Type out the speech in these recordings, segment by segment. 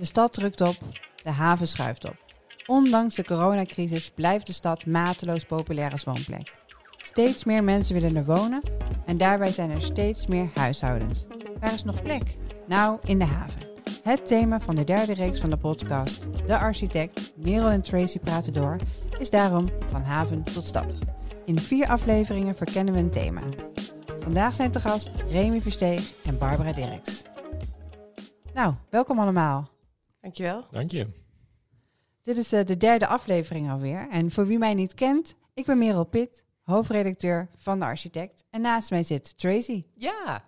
De stad drukt op, de haven schuift op. Ondanks de coronacrisis blijft de stad mateloos populair als woonplek. Steeds meer mensen willen er wonen en daarbij zijn er steeds meer huishoudens. Waar is nog plek? Nou, in de haven. Het thema van de derde reeks van de podcast, De Architect, Merel en Tracy praten door, is daarom van haven tot stad. In vier afleveringen verkennen we een thema. Vandaag zijn te gast Remy Versteeg en Barbara Dirks. Nou, welkom allemaal. Dankjewel. Dank je. Dit is uh, de derde aflevering alweer. En voor wie mij niet kent, ik ben Merel Pitt, hoofdredacteur van De Architect. En naast mij zit Tracy. Ja,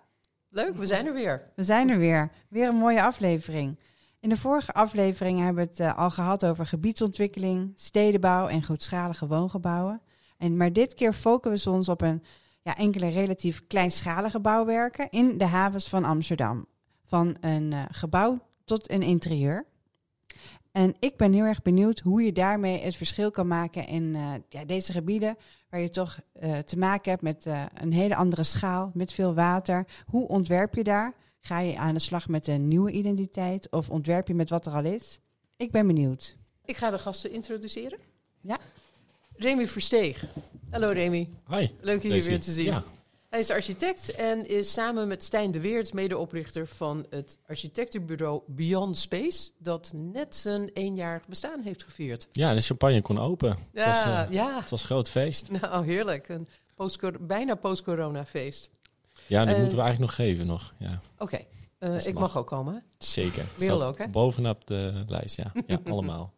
leuk, we zijn er weer. We zijn er weer. Weer een mooie aflevering. In de vorige aflevering hebben we het uh, al gehad over gebiedsontwikkeling, stedenbouw en grootschalige woongebouwen. En, maar dit keer focussen we ons op een, ja, enkele relatief kleinschalige bouwwerken in de havens van Amsterdam. Van een uh, gebouw tot een interieur. En ik ben heel erg benieuwd hoe je daarmee het verschil kan maken in uh, ja, deze gebieden, waar je toch uh, te maken hebt met uh, een hele andere schaal, met veel water. Hoe ontwerp je daar? Ga je aan de slag met een nieuwe identiteit of ontwerp je met wat er al is? Ik ben benieuwd. Ik ga de gasten introduceren. Ja. Remy Versteeg. Hallo Remy. Hi. Leuk je hier weer te zien. Ja. Hij is architect en is samen met Stijn de Weert medeoprichter van het architectenbureau Beyond Space, dat net zijn eenjarig bestaan heeft gevierd. Ja, de champagne kon open. Ja, het, was, uh, ja. het was een groot feest. Nou, heerlijk. Een post bijna post-corona feest. Ja, dat Uh, moeten we eigenlijk nog geven nog. Ja, Oké, okay. uh, ik mag. mag ook komen. hè? zeker. Staat ook, hè? Bovenop de lijst, ja. Ja, allemaal.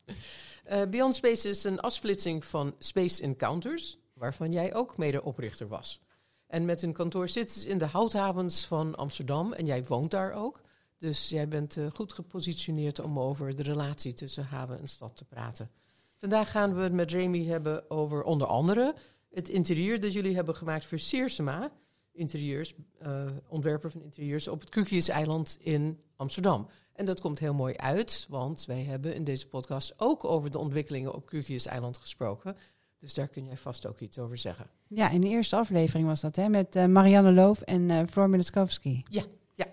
Beyond Space is een afsplitsing van Space Encounters, waarvan jij ook medeoprichter was. En met hun kantoor zitten ze in de houthavens van Amsterdam en jij woont daar ook. Dus jij bent uh, goed gepositioneerd om over de relatie tussen haven en stad te praten. Vandaag gaan we het met Remy hebben over onder andere het interieur dat jullie hebben gemaakt voor Seersema, interieurs, uh, ontwerper van interieurs op het Kukjes-eiland in Amsterdam. En dat komt heel mooi uit, want wij hebben in deze podcast ook over de ontwikkelingen op Kukjes-eiland gesproken. Dus daar kun jij vast ook iets over zeggen. Ja, in de eerste aflevering was dat, hè, met uh, Marianne Loof en uh, Floor Milaskowski. Ja, ja.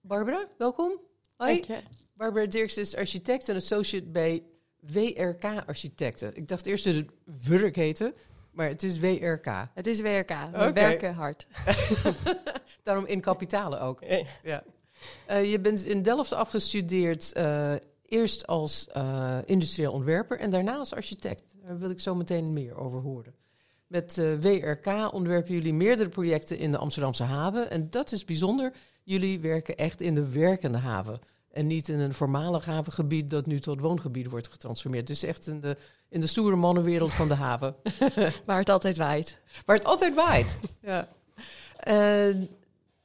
Barbara, welkom. Hoi. Barbara Dirks is architect en associate bij WRK Architecten. Ik dacht eerst dat het WURK heette, maar het is WRK. Het is WRK. We werken hard. Daarom in kapitalen ook. Ja. Uh, je bent in Delft afgestudeerd, uh, eerst als uh, industrieel ontwerper en daarna als architect. Daar wil ik zo meteen meer over horen. Met uh, WRK ontwerpen jullie meerdere projecten in de Amsterdamse haven. En dat is bijzonder. Jullie werken echt in de werkende haven. En niet in een voormalig havengebied dat nu tot woongebied wordt getransformeerd. Dus echt in de, in de stoere mannenwereld van de haven. Waar het altijd waait. Waar het altijd waait. ja. Uh,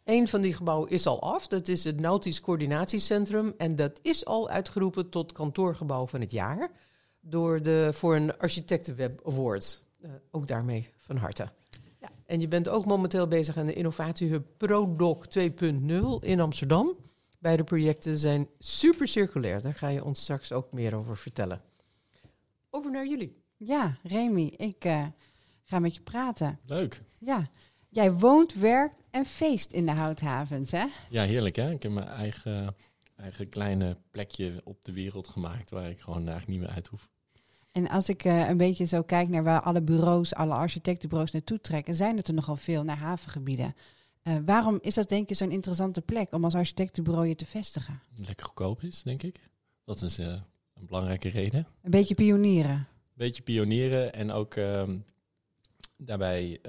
een van die gebouwen is al af. Dat is het Nautisch Coördinatiecentrum. En dat is al uitgeroepen tot kantoorgebouw van het jaar. Door de, voor een Architectenweb Award. Uh, ook daarmee van harte. Ja. En je bent ook momenteel bezig aan de innovatiehub ProDoc 2.0 in Amsterdam. Beide projecten zijn super circulair. Daar ga je ons straks ook meer over vertellen. Over naar jullie. Ja, Remy, ik uh, ga met je praten. Leuk. Ja, jij woont, werkt en feest in de houthavens, hè? Ja, heerlijk hè. Ik heb mijn eigen, eigen kleine plekje op de wereld gemaakt waar ik gewoon eigenlijk niet meer uit hoef. En als ik uh, een beetje zo kijk naar waar alle bureaus, alle architectenbureaus naartoe trekken, zijn het er nogal veel naar havengebieden. Uh, waarom is dat denk je zo'n interessante plek om als architectenbureau je te vestigen? Lekker goedkoop is, denk ik. Dat is uh, een belangrijke reden. Een beetje pionieren. Een beetje pionieren en ook um, daarbij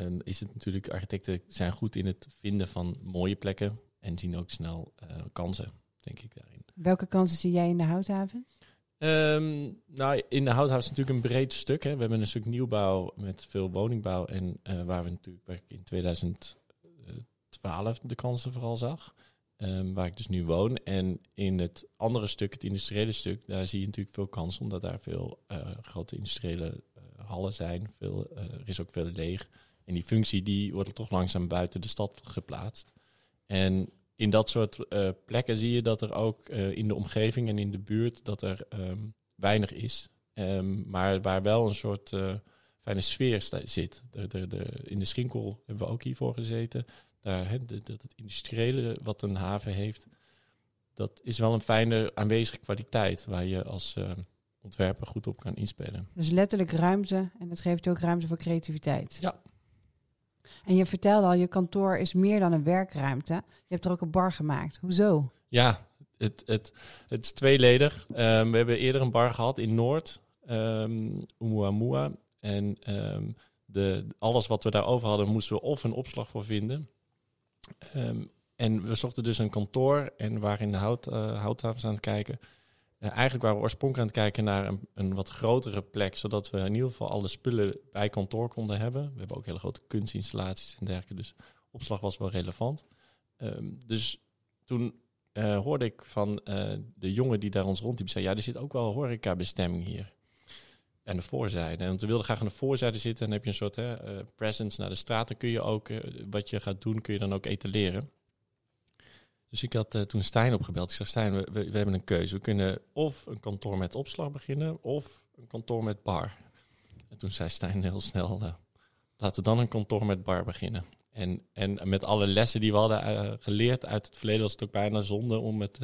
um, is het natuurlijk, architecten zijn goed in het vinden van mooie plekken en zien ook snel uh, kansen, denk ik daarin. Welke kansen zie jij in de houthavens? Um, nou, in de houthaven is natuurlijk een breed stuk. Hè. We hebben een stuk nieuwbouw met veel woningbouw en uh, waar we natuurlijk in 2012 de kansen vooral zag. Um, waar ik dus nu woon. En in het andere stuk, het industriële stuk, daar zie je natuurlijk veel kansen, omdat daar veel uh, grote industriële uh, hallen zijn. Veel, uh, er is ook veel leeg. En die functie die wordt toch langzaam buiten de stad geplaatst. En in dat soort uh, plekken zie je dat er ook uh, in de omgeving en in de buurt dat er um, weinig is. Um, maar waar wel een soort uh, fijne sfeer zit. De, de, de, in de Schinkel hebben we ook hiervoor gezeten. Daar, he, de, het industriële wat een haven heeft, dat is wel een fijne aanwezige kwaliteit waar je als eh, ontwerper goed op kan inspelen. Dus letterlijk ruimte en dat geeft je ook ruimte voor creativiteit. Ja. En je vertelde al, je kantoor is meer dan een werkruimte. Je hebt er ook een bar gemaakt. Hoezo? Ja, het, het, het is tweeledig. Ehm, we hebben eerder een bar gehad in Noord, um. En ehm, de, alles wat we daarover hadden, moesten we of een opslag voor vinden. En we zochten dus een kantoor en waren in de hout, eh, houthavens aan het kijken. Eh, eigenlijk waren we oorspronkelijk aan het kijken naar een, een wat grotere plek, zodat we in ieder geval alle spullen bij kantoor konden hebben. We hebben ook hele grote kunstinstallaties en dergelijke, dus opslag was wel relevant. Ehm, dus toen eh, hoorde ik van eh, de jongen die daar ons rondliep, zei ja, er zit ook wel horecabestemming hier. En de voorzijde. En we wilden graag aan de voorzijde zitten. En dan heb je een soort hè, presence naar de straat. Dan kun je ook, wat je gaat doen, kun je dan ook etaleren. Dus ik had eh, toen Stijn opgebeld. Ik zeg, Stijn, we, we, hebben een keuze. We kunnen of een kantoor met opslag beginnen, of een kantoor met bar. En toen zei Stijn heel snel, eh, laten we dan een kantoor met bar beginnen. En, en met alle lessen die we hadden eh, geleerd uit het verleden, was het ook bijna zonde om het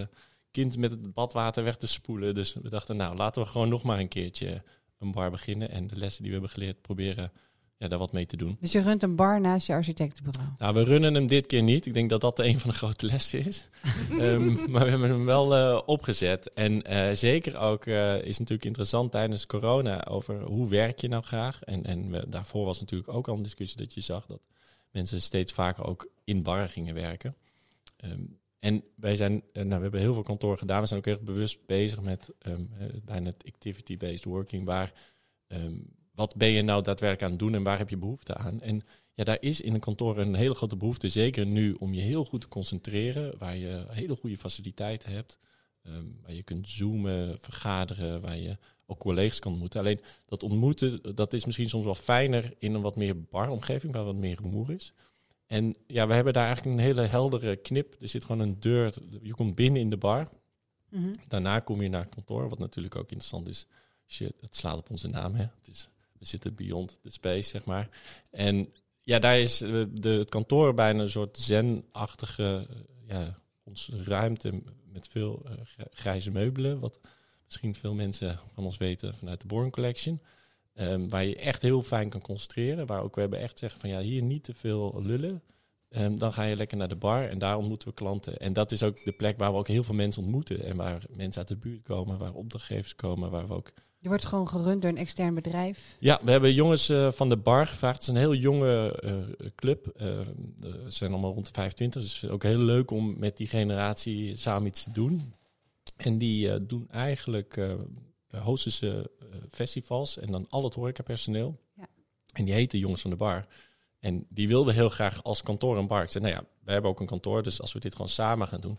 kind met het badwater weg te spoelen. Dus we dachten, nou, laten we gewoon nog maar een keertje een bar beginnen. En de lessen die we hebben geleerd, proberen ja, daar wat mee te doen. Dus je runt een bar naast je architectenbureau. Nou, we runnen hem dit keer niet. Ik denk dat dat een van de grote lessen is. Ehm, maar we hebben hem wel eh, opgezet. En eh, zeker ook eh, is natuurlijk interessant tijdens corona over hoe werk je nou graag. En, en daarvoor was natuurlijk ook al een discussie dat je zag dat mensen steeds vaker ook in barren gingen werken. Ehm, en wij zijn, nou, we hebben heel veel kantoor gedaan. We zijn ook heel erg bewust bezig met ehm, eh, bijna het activity-based working. Waar, wat ben je nou daadwerkelijk aan het doen en waar heb je behoefte aan? En ja, daar is in een kantoor een hele grote behoefte, zeker nu, om je heel goed te concentreren, waar je hele goede faciliteiten hebt, ehm, waar je kunt zoomen, vergaderen, waar je ook collega's kan ontmoeten. Alleen dat ontmoeten, dat is misschien soms wel fijner in een wat meer baromgeving, waar wat meer rumoer is. En ja, we hebben daar eigenlijk een hele heldere knip. Er zit gewoon een deur, je komt binnen in de bar, Mhm. Daarna kom je naar het kantoor, wat natuurlijk ook interessant is. Je, het slaat op onze naam, hè. Het is, zitten beyond the space, zeg maar. En ja, daar is eh, de, het kantoor bijna een soort zen-achtige eh, ja, ruimte met veel eh, gr- grijze meubelen. Wat misschien veel mensen van ons weten vanuit de Born Collection. Ehm, waar je echt heel fijn kan concentreren. Waar ook we hebben echt zeggen van ja, hier niet te veel lullen. Ehm, dan ga je lekker naar de bar en daar ontmoeten we klanten. En dat is ook de plek waar we ook heel veel mensen ontmoeten. En waar mensen uit de buurt komen, waar opdrachtgevers komen, waar we ook... Je wordt gewoon gerund door een extern bedrijf. Ja, we hebben jongens eh, van de bar gevraagd. Het is een heel jonge eh, club. Eh, Ze zijn allemaal rond de 25. Dus ook heel leuk om met die generatie samen iets te doen. En die eh, doen eigenlijk... eh hosten ze eh, festivals en dan al het horecapersoneel. Ja. En die heten Jongens van de Bar. En die wilden heel graag als kantoor een bar. Ik zei, nou ja, wij hebben ook een kantoor, dus als we dit gewoon samen gaan doen,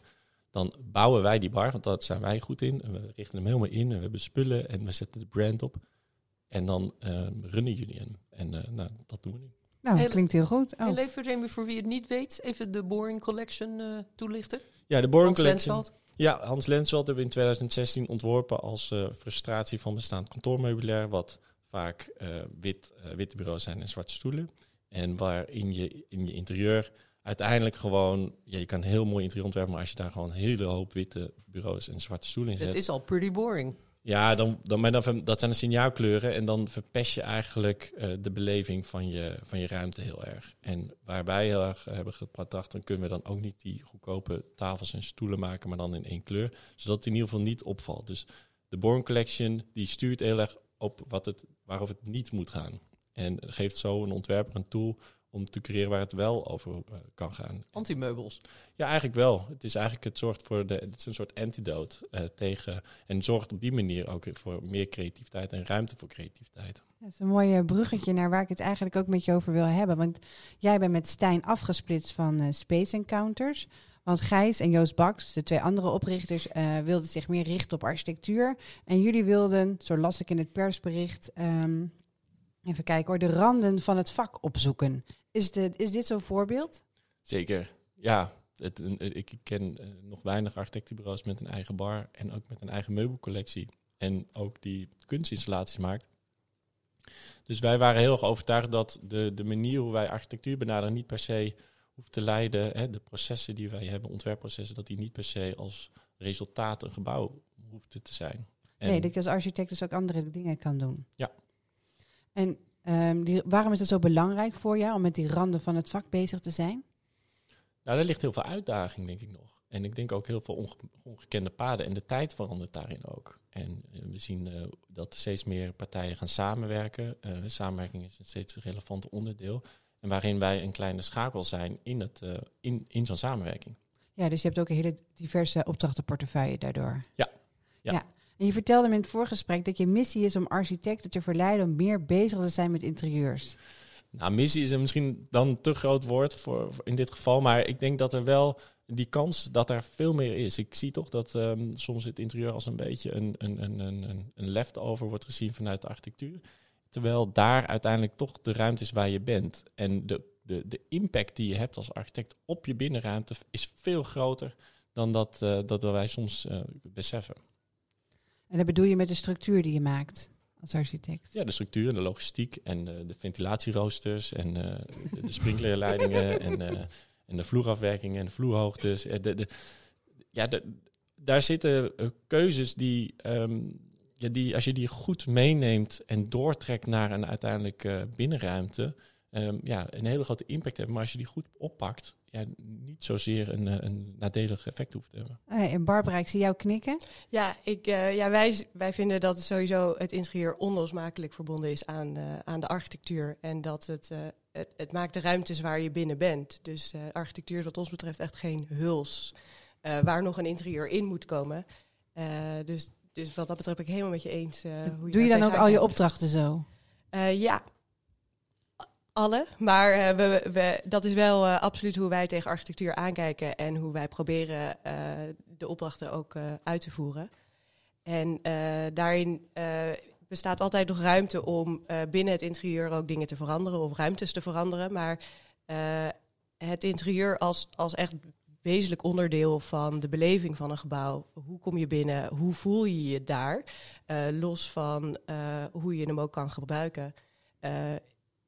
dan bouwen wij die bar, want dat zijn wij goed in. En we richten hem helemaal in en we hebben spullen en we zetten de brand op. En dan eh, runnen jullie hem. En eh, nou, dat doen we nu. Nou, dat klinkt heel goed. Oh. Heel even, Remy, voor wie het niet weet, even de Boring Collection eh, toelichten. Ja, de Boring Hans Collection. Lensveld. Ja, Hans Lensveld hebben we in 2016 ontworpen als eh, frustratie van bestaand kantoormeubilair, wat vaak eh, wit, witte bureaus zijn en zwarte stoelen. En waarin je in je interieur uiteindelijk gewoon, ja, je kan heel mooi interieur ontwerpen, maar als je daar gewoon een hele hoop witte bureaus en zwarte stoelen in zet, Het is al pretty boring. ja, dan, dan, maar dan, dat zijn de signaalkleuren en dan verpest je eigenlijk eh, de beleving van je, van je ruimte heel erg. En waar wij heel erg hebben gedacht, dan kunnen we dan ook niet die goedkope tafels en stoelen maken, maar dan in één kleur, zodat het in ieder geval niet opvalt. Dus de Born Collection die stuurt heel erg op wat het, waarover het niet moet gaan. En geeft zo een ontwerper een tool om te creëren waar het wel over eh, kan gaan. Antimeubels. Ja, eigenlijk wel. Het is eigenlijk, het zorgt voor de, het is een soort antidote eh, tegen, en zorgt op die manier ook voor meer creativiteit en ruimte voor creativiteit. Dat is een mooi eh, bruggetje naar waar ik het eigenlijk ook met je over wil hebben. Want jij bent met Stijn afgesplitst van Space Encounters. Want Gijs en Joost Baks, de twee andere oprichters, eh, wilden zich meer richten op architectuur. En jullie wilden, zo las ik in het persbericht, ehm, even kijken hoor, de randen van het vak opzoeken. Is, de, is dit zo'n voorbeeld? Zeker, ja. Het, een- ik ken eh, nog weinig architectenbureaus met een eigen bar en ook met een eigen meubelcollectie. En ook die kunstinstallaties maakt. Dus wij waren heel erg overtuigd dat de, de manier hoe wij architectuur benaderen niet per se hoeft te leiden. Hè, de processen die wij hebben, ontwerpprocessen, dat die niet per se als resultaat een gebouw hoeft te zijn. En Nee, dat je als architect dus ook andere dingen kan doen. Ja. En ehm, die, waarom is het zo belangrijk voor jou om met die randen van het vak bezig te zijn? Nou, daar ligt heel veel uitdaging, denk ik nog. En ik denk ook heel veel onge- ongekende paden. En de tijd verandert daarin ook. En eh, we zien eh, dat steeds meer partijen gaan samenwerken. Eh, samenwerking is een steeds relevant onderdeel. En waarin wij een kleine schakel zijn in, het, in, in zo'n samenwerking. Ja, dus je hebt ook een hele diverse opdrachtenportefeuille daardoor. Ja. Ja. Je vertelde me in het voorgesprek dat je missie is om architecten te verleiden om meer bezig te zijn met interieurs. Nou, missie is misschien dan te groot woord voor, in dit geval. Maar ik denk dat er wel die kans dat er veel meer is. Ik zie toch dat ehm, soms het interieur als een beetje een, een, een, een, een- een leftover wordt gezien vanuit de architectuur. Terwijl daar uiteindelijk toch de ruimte is waar je bent. En de, de, de impact die je hebt als architect op je binnenruimte is veel groter dan dat, eh, dat wij soms eh, beseffen. En dat bedoel je met de structuur die je maakt als architect. Ja, de structuur en de logistiek en eh, de ventilatieroosters en eh, de, sprinklerleidingen en, eh, en de vloerafwerkingen en de vloerhoogtes. De, de, ja, de, daar zitten keuzes die, ehm, ja, die, als je die goed meeneemt en doortrekt naar een uiteindelijke binnenruimte, ehm, ja, een hele grote impact hebben. Maar als je die goed oppakt, ja, niet zozeer een, eh, een nadelig effect hoeft te hebben. En Barbara, ik zie jou knikken. Ja, ik, eh, ja wij, wij vinden dat sowieso het interieur onlosmakelijk verbonden is aan, eh, aan de architectuur. En dat het, eh, het, het maakt de ruimtes waar je binnen bent. Dus eh, architectuur is wat ons betreft echt geen huls eh, waar nog een interieur in moet komen. Eh, dus, dus wat dat betreft ben ik helemaal met je eens. eh, hoe Doe je dan ook al je opdrachten zo? Eh, ja, alle. Maar eh, we, we, dat is wel eh, absoluut hoe wij tegen architectuur aankijken en hoe wij proberen eh, de opdrachten ook uit te voeren. En daarin bestaat altijd nog ruimte om binnen het interieur ook dingen te veranderen of ruimtes te veranderen. Maar het interieur als, als echt wezenlijk onderdeel van de beleving van een gebouw. Hoe kom je binnen? Hoe voel je je daar? Los van hoe je hem ook kan gebruiken,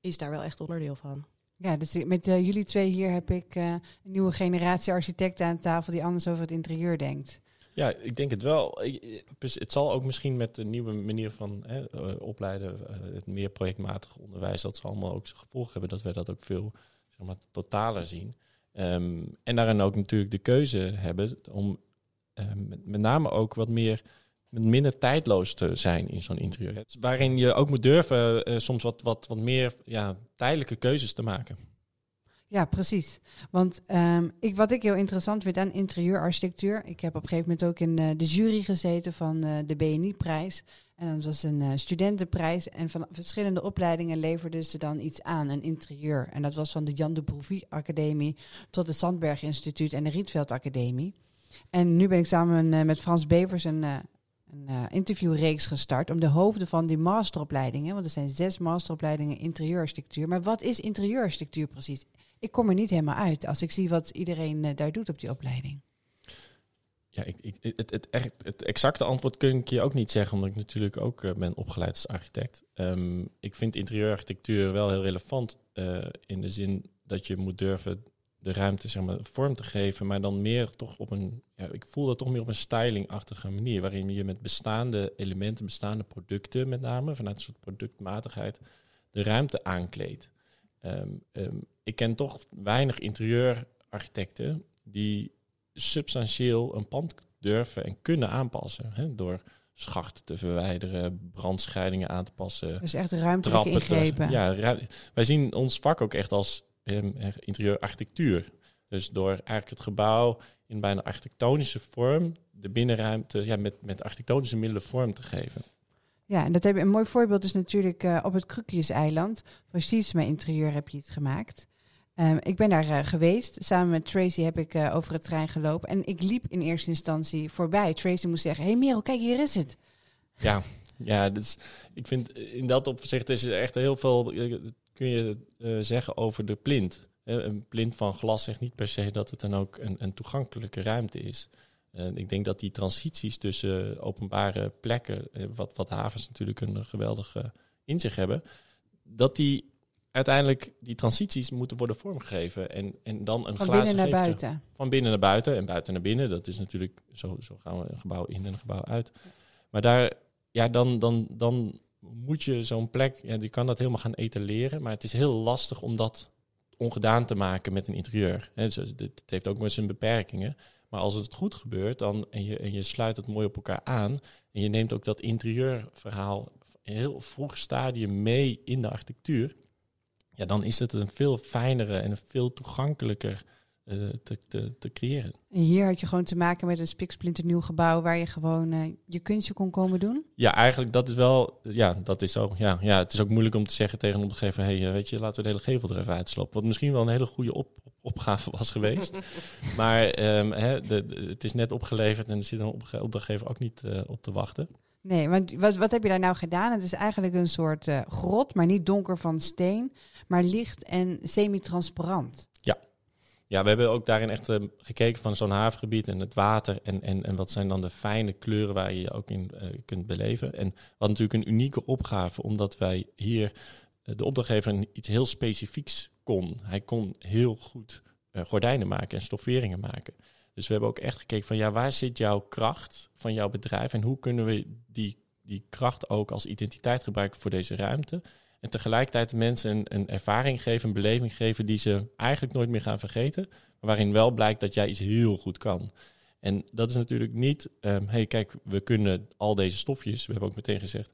is daar wel echt onderdeel van. Ja, dus met eh, jullie twee hier heb ik eh, een nieuwe generatie architecten aan tafel die anders over het interieur denkt. Ja, ik denk het wel. Ik- dus het zal ook misschien met de nieuwe manier van hè, eh, opleiden, eh, het meer projectmatig onderwijs, dat zal allemaal ook zijn gevolg hebben dat wij dat ook veel zeg maar, totaler zien. Ehm, en daarin ook natuurlijk de keuze hebben om ehm, met, name ook wat meer, minder tijdloos te zijn in zo'n interieur. Waarin je ook moet durven eh, soms wat, wat, wat meer ja, tijdelijke keuzes te maken. Ja, precies. Want ehm, ik, wat ik heel interessant vind aan interieurarchitectuur. Ik heb op een gegeven moment ook in eh, de jury gezeten van eh, de BNI-prijs. En dat was een studentenprijs. En van verschillende opleidingen leverden ze dan iets aan, een interieur. En dat was van de Jan de Broevie Academie tot het Sandberg Instituut en de Rietveld Academie. En nu ben ik samen met Frans Bevers een, eh, interviewreeks gestart om de hoofden van die masteropleidingen, want er zijn zes masteropleidingen interieurarchitectuur. Maar wat is interieurarchitectuur precies? Ik kom er niet helemaal uit als ik zie wat iedereen eh, daar doet op die opleiding. Ja, ik, ik, het, het, exacte antwoord kun ik je ook niet zeggen, omdat ik natuurlijk ook eh, ben opgeleid als architect. Ehm, ik vind interieurarchitectuur wel heel relevant in de zin dat je moet durven de ruimte zeg maar, vorm te geven, maar dan meer toch op een, ja, ik voel dat toch meer op een stylingachtige manier, waarin je met bestaande elementen, bestaande producten met name, vanuit een soort productmatigheid, de ruimte aankleedt. Ehm, ehm, ik ken toch weinig interieurarchitecten die substantieel een pand durven en kunnen aanpassen. Hè, door schachten te verwijderen, brandscheidingen aan te passen, Dus echt ruimtelijke trappen. te- ingrepen. ja, wij zien ons vak ook echt als interieurarchitectuur. Dus door eigenlijk het gebouw in bijna architectonische vorm, de binnenruimte ja, met, met architectonische middelen vorm te geven. Ja, en dat heb je, een mooi voorbeeld is natuurlijk eh, op het Krukjeseiland. Voor Sietsma Interieur heb je het gemaakt. Ehm, ik ben daar eh, geweest. Samen met Tracy heb ik eh, over het trein gelopen. En ik liep in eerste instantie voorbij. Tracy moest zeggen, hé hey Merel, kijk hier is het. Ja, ja dus ik vind in dat opzicht is er echt heel veel, kun je eh, zeggen over de plint. Eh, Een plint van glas zegt niet per se dat het dan ook een, een toegankelijke ruimte is. En ik denk dat die transities tussen openbare plekken, eh, wat, wat havens natuurlijk een geweldige inzicht hebben, dat die uiteindelijk die transities moeten worden vormgegeven. En, en dan een Van glazen binnen naar buiten. Van binnen naar buiten en buiten naar binnen. Dat is natuurlijk, zo, zo gaan we een gebouw in en een gebouw uit. Maar daar, ja, dan, dan, dan moet je zo'n plek, ja, je kan dat helemaal gaan etaleren. Maar het is heel lastig om dat ongedaan te maken met een interieur. Hè, dus het het heeft ook met zijn beperkingen. Maar als het goed gebeurt dan, en, je, en je sluit het mooi op elkaar aan... en je neemt ook dat interieurverhaal heel vroeg stadium mee in de architectuur... ja, dan is het een veel fijnere en een veel toegankelijker eh, te, te, te creëren. En hier had je gewoon te maken met een spiksplinternieuw gebouw waar je gewoon eh, je kunstje kon komen doen. Ja, eigenlijk dat is wel, ja, dat is zo. Ja, ja, het is ook moeilijk om te zeggen tegen een opdrachtgever, hey, eh, weet je, laten we de hele gevel er even uitslopen. Wat misschien wel een hele goede op, op- opgave was geweest. maar ehm, hè, de, de- het is net opgeleverd en er zit een opdrachtgever ook niet eh, op te wachten. Nee, want wat, wat heb je daar nou gedaan? Het is eigenlijk een soort eh, grot, maar niet donker van steen, maar licht en semi-transparant. Ja, we hebben ook daarin echt eh, gekeken van zo'n havengebied en het water. En, en, en wat zijn dan de fijne kleuren waar je je ook in eh, kunt beleven. En hadden natuurlijk een unieke opgave, omdat wij hier eh, de opdrachtgever iets heel specifieks kon. Hij kon heel goed eh, gordijnen maken en stofferingen maken. Dus we hebben ook echt gekeken van ja, waar zit jouw kracht van jouw bedrijf en hoe kunnen we die, die kracht ook als identiteit gebruiken voor deze ruimte. En tegelijkertijd de mensen een, een ervaring geven, een beleving geven die ze eigenlijk nooit meer gaan vergeten. Maar waarin wel blijkt dat jij iets heel goed kan. En dat is natuurlijk niet, hé hey, kijk, we kunnen al deze stofjes, we hebben ook meteen gezegd,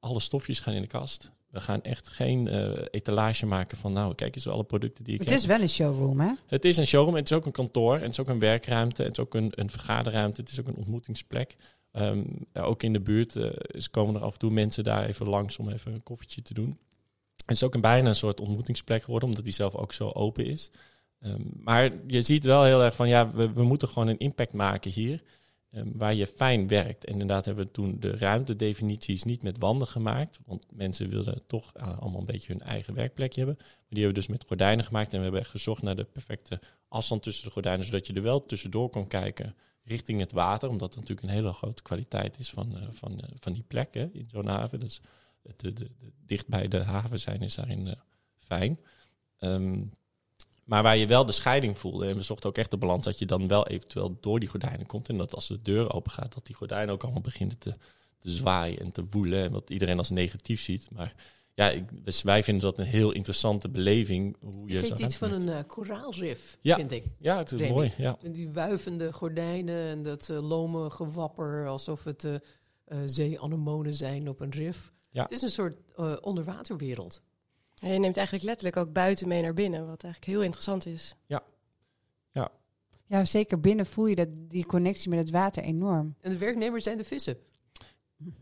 alle stofjes gaan in de kast. We gaan echt geen eh, etalage maken van, nou, kijk eens alle producten die ik Het heb. is wel een showroom, hè? Het is een showroom, het is ook een kantoor, en het is ook een werkruimte, het is ook een, een vergaderruimte, het is ook een ontmoetingsplek. Ehm, ja, ook in de buurt eh, komen er af en toe mensen daar even langs om even een koffietje te doen. Het is ook een bijna een soort ontmoetingsplek geworden, omdat die zelf ook zo open is. Ehm, maar je ziet wel heel erg van, ja, we, we moeten gewoon een impact maken hier, ehm, waar je fijn werkt. En inderdaad hebben we toen de ruimtedefinities niet met wanden gemaakt, want mensen wilden toch eh, allemaal een beetje hun eigen werkplekje hebben. Maar die hebben we dus met gordijnen gemaakt en we hebben echt gezocht naar de perfecte afstand tussen de gordijnen, zodat je er wel tussendoor kon kijken richting het water, omdat het natuurlijk een hele grote kwaliteit is van, eh, van, eh, van die plek hè, in zo'n haven. Dus het, de- dicht bij de haven zijn is daarin eh, fijn. Ehm, maar waar je wel de scheiding voelde, en we zochten ook echt de balans dat je dan wel eventueel door die gordijnen komt en dat als de deur open gaat, dat die gordijnen ook allemaal beginnen te, te zwaaien en te woelen, en wat iedereen als negatief ziet. Maar ja, ik, dus wij vinden dat een heel interessante beleving. Hoe je Het heeft iets van een eh, koraalrif, Ja. vind ik. Ja, het is Remy. mooi. Ja. Die wuivende gordijnen en dat eh, lome gewapper, alsof het eh eh, zeeanemonen zijn op een rif. Ja. Het is een soort eh, onderwaterwereld. En je neemt eigenlijk letterlijk ook buiten mee naar binnen, wat eigenlijk heel interessant is. Ja, zeker binnen voel je dat, die connectie met het water enorm. En de werknemers zijn de vissen.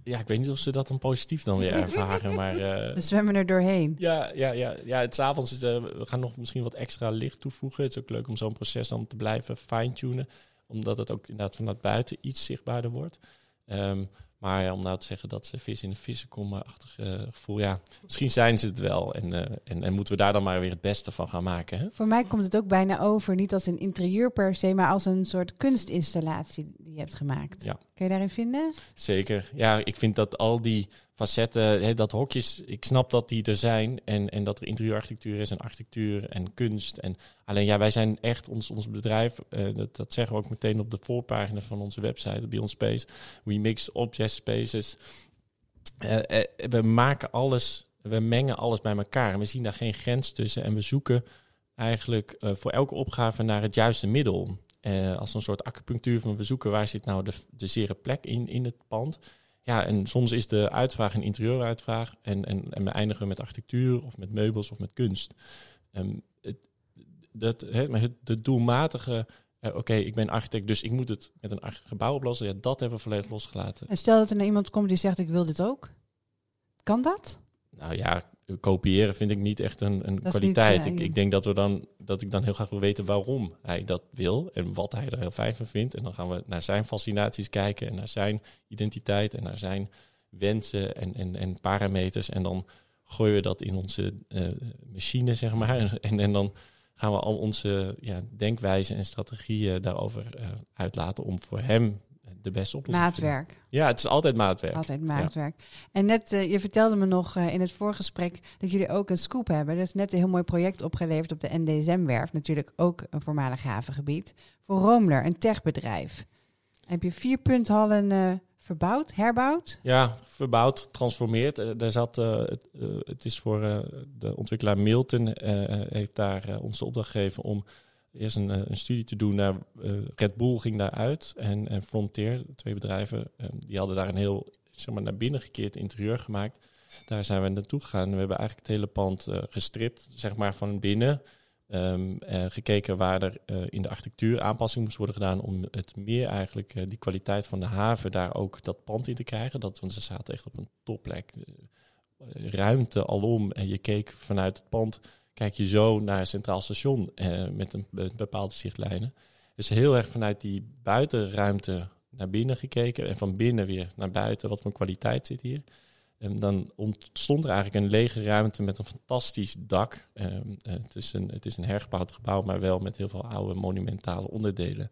Ja, ik weet niet of ze dat dan positief dan weer ervaren, maar... eh, Ze zwemmen er doorheen. Ja, ja, ja, ja. Het 's avonds is, eh, we gaan nog misschien wat extra licht toevoegen. Het is ook leuk om zo'n proces dan te blijven fine-tunen. Omdat het ook inderdaad vanuit buiten iets zichtbaarder wordt. Ehm, maar ja, om nou te zeggen dat ze vis in de vissen komen, achtig eh, gevoel. Ja, misschien zijn ze het wel. En, eh, en, en moeten we daar dan maar weer het beste van gaan maken. Hè? Voor mij komt het ook bijna over, niet als een interieur per se, maar als een soort kunstinstallatie die je hebt gemaakt. Ja. Kun je daarin vinden? Zeker. Ja, ik vind dat al die facetten, dat hokjes, ik snap dat die er zijn. En, en dat er interieurarchitectuur is en architectuur en kunst. En alleen ja, wij zijn echt, ons, ons bedrijf, eh, dat, dat zeggen we ook meteen op de voorpagina van onze website, Beyond Space. We mix object spaces. Eh, eh, we maken alles, we mengen alles bij elkaar. We zien daar geen grens tussen. En we zoeken eigenlijk voor elke opgave naar het juiste middel. Als een soort acupunctuur van we zoeken waar zit nou de, de zere plek in, in het pand. Ja, en soms is de uitvraag een interieuruitvraag. En, en, en we eindigen met architectuur of met meubels of met kunst. Ehm, het, dat, maar het, de doelmatige, eh, oké, ik ben architect, dus ik moet het met een gebouw oplossen. Ja, dat hebben we volledig losgelaten. En stel dat er nou iemand komt die zegt, ik wil dit ook. Kan dat? Nou ja, kopiëren vind ik niet echt een, een kwaliteit. niet, eh, ik, ik denk dat, we dan, dat ik dan heel graag wil weten waarom hij dat wil en wat hij er heel fijn van vindt. En dan gaan we naar zijn fascinaties kijken en naar zijn identiteit en naar zijn wensen en, en, en parameters. En dan gooien we dat in onze eh, machine, zeg maar. En, en dan gaan we al onze ja, denkwijzen en strategieën daarover eh, uitlaten om voor hem de beste oplossing. Maatwerk. Ja, het is altijd maatwerk. Altijd maatwerk. En net, eh, je vertelde me nog eh, in het voorgesprek dat jullie ook een scoop hebben. Er is net een heel mooi project opgeleverd op de NDSM-werf. Natuurlijk ook een voormalig havengebied. Voor Roomler, een techbedrijf. Heb je vier punthallen eh, verbouwd, herbouwd? Ja, verbouwd, getransformeerd. Eh, daar zat, het, het is voor de ontwikkelaar Milton, heeft daar ons de opdracht gegeven om eerst een, eh, een studie te doen naar eh, Red Bull ging daaruit en, en Frontier, twee bedrijven, eh, die hadden daar een heel zeg maar, naar binnen gekeerd interieur gemaakt. Daar zijn we naartoe gegaan. We hebben eigenlijk het hele pand eh, gestript, zeg maar van binnen. Ehm, eh, gekeken waar er in de architectuur aanpassing moest worden gedaan om het meer eigenlijk die kwaliteit van de haven daar ook dat pand in te krijgen. Dat, want ze zaten echt op een topplek. Ruimte alom en je keek vanuit het pand, kijk je zo naar Centraal Station eh, met een be- bepaalde zichtlijnen. Dus heel erg vanuit die buitenruimte naar binnen gekeken en van binnen weer naar buiten. Wat voor kwaliteit zit hier? En dan ontstond er eigenlijk een lege ruimte met een fantastisch dak. Ehm, eh, het, is een, het is een hergebouwd gebouw, maar wel met heel veel oude monumentale onderdelen.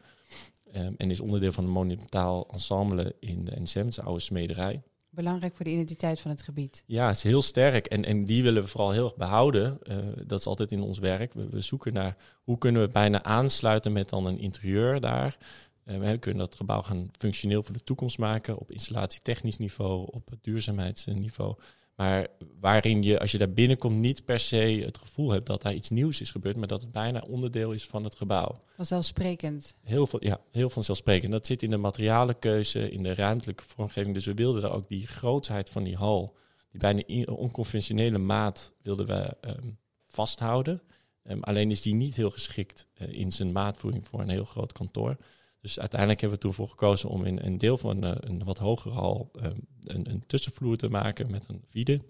Ehm, en is onderdeel van een monumentaal ensemble in de NSM, de oude smederij. Belangrijk voor de identiteit van het gebied. Ja, is heel sterk. En, en die willen we vooral heel erg behouden. Eh, dat is altijd in ons werk. We, we zoeken naar hoe kunnen we bijna aansluiten met dan een interieur daar. Eh, we kunnen dat gebouw gaan functioneel voor de toekomst maken. Op installatietechnisch niveau, op duurzaamheidsniveau. Maar waarin je, als je daar binnenkomt, niet per se het gevoel hebt dat daar iets nieuws is gebeurd. Maar dat het bijna onderdeel is van het gebouw. Vanzelfsprekend. Heel, veel, ja, heel vanzelfsprekend. Dat zit in de materialenkeuze, in de ruimtelijke vormgeving. Dus we wilden daar ook die grootsheid van die hal, die bijna onconventionele maat, wilden we ehm, vasthouden. Ehm, alleen is die niet heel geschikt eh, in zijn maatvoering voor een heel groot kantoor. Dus uiteindelijk hebben we ervoor gekozen om in een deel van eh, een wat hogere hal ehm, een, een tussenvloer te maken met een vide.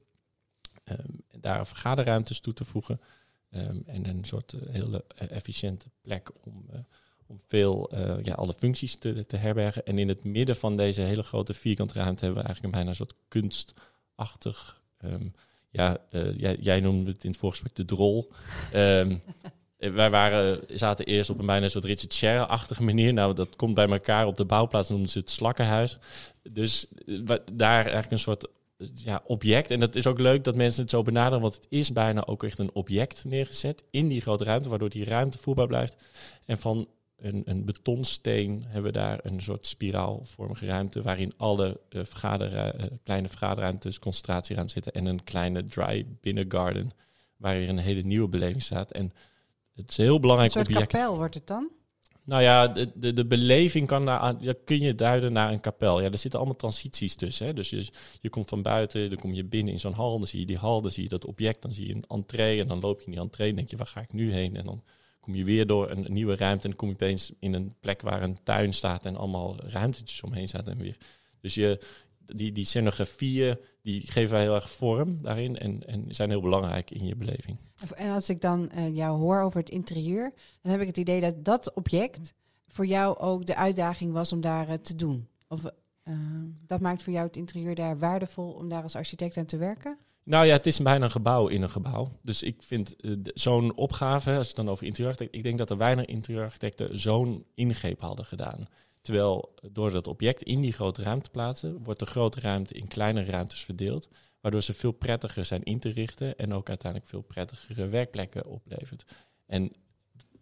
Ehm, en daar vergaderruimtes toe te voegen. Ehm, en een soort eh, hele eh, efficiënte plek om om veel, ja, alle functies te, te herbergen. En in het midden van deze hele grote vierkante ruimte hebben we eigenlijk een bijna een soort kunstachtig. ja, jij, noemde het in het voorgesprek de drol. Eh, wij waren, zaten eerst op een bijna soort Richard Sherrer-achtige manier. Nou, dat komt bij elkaar. Op de bouwplaats noemden ze het slakkenhuis. Dus eh, daar eigenlijk een soort eh, ja, object. En dat is ook leuk dat mensen het zo benaderen, want het is bijna ook echt een object neergezet in die grote ruimte, waardoor die ruimte voelbaar blijft. En van een, een betonsteen hebben we daar een soort spiraalvormige ruimte waarin alle eh, eh, kleine vergaderruimtes, concentratieruimtes zitten en een kleine dry binnengarden waarin een hele nieuwe beleving staat. En het is een heel Een belangrijk soort object. kapel wordt het dan? Nou ja, de, de, de beleving kan naar, aan- ja, kun je duiden naar een kapel. Ja, er zitten allemaal transities tussen. Hè? Dus je, je komt van buiten, dan kom je binnen in zo'n hal, dan zie je die hal, dan zie je dat object, dan zie je een entree en dan loop je in die entree en denk je, waar ga ik nu heen? En dan kom je weer door een, nieuwe ruimte en dan kom je opeens in een plek waar een tuin staat en allemaal ruimtetjes omheen staan en weer. Dus je, die, die scenografieën, die geven heel erg vorm daarin en, en zijn heel belangrijk in je beleving. En als ik dan eh, jou hoor over het interieur, dan heb ik het idee dat dat object voor jou ook de uitdaging was om daar eh, te doen. Of eh, dat maakt voor jou het interieur daar waardevol om daar als architect aan te werken? Nou ja, het is bijna een gebouw in een gebouw. Dus ik vind zo'n opgave, als het dan over interieurarchitect, ik denk dat er weinig interieurarchitecten zo'n ingreep hadden gedaan. Terwijl door dat object in die grote ruimte te plaatsen, wordt de grote ruimte in kleinere ruimtes verdeeld. Waardoor ze veel prettiger zijn in te richten en ook uiteindelijk veel prettigere werkplekken oplevert. En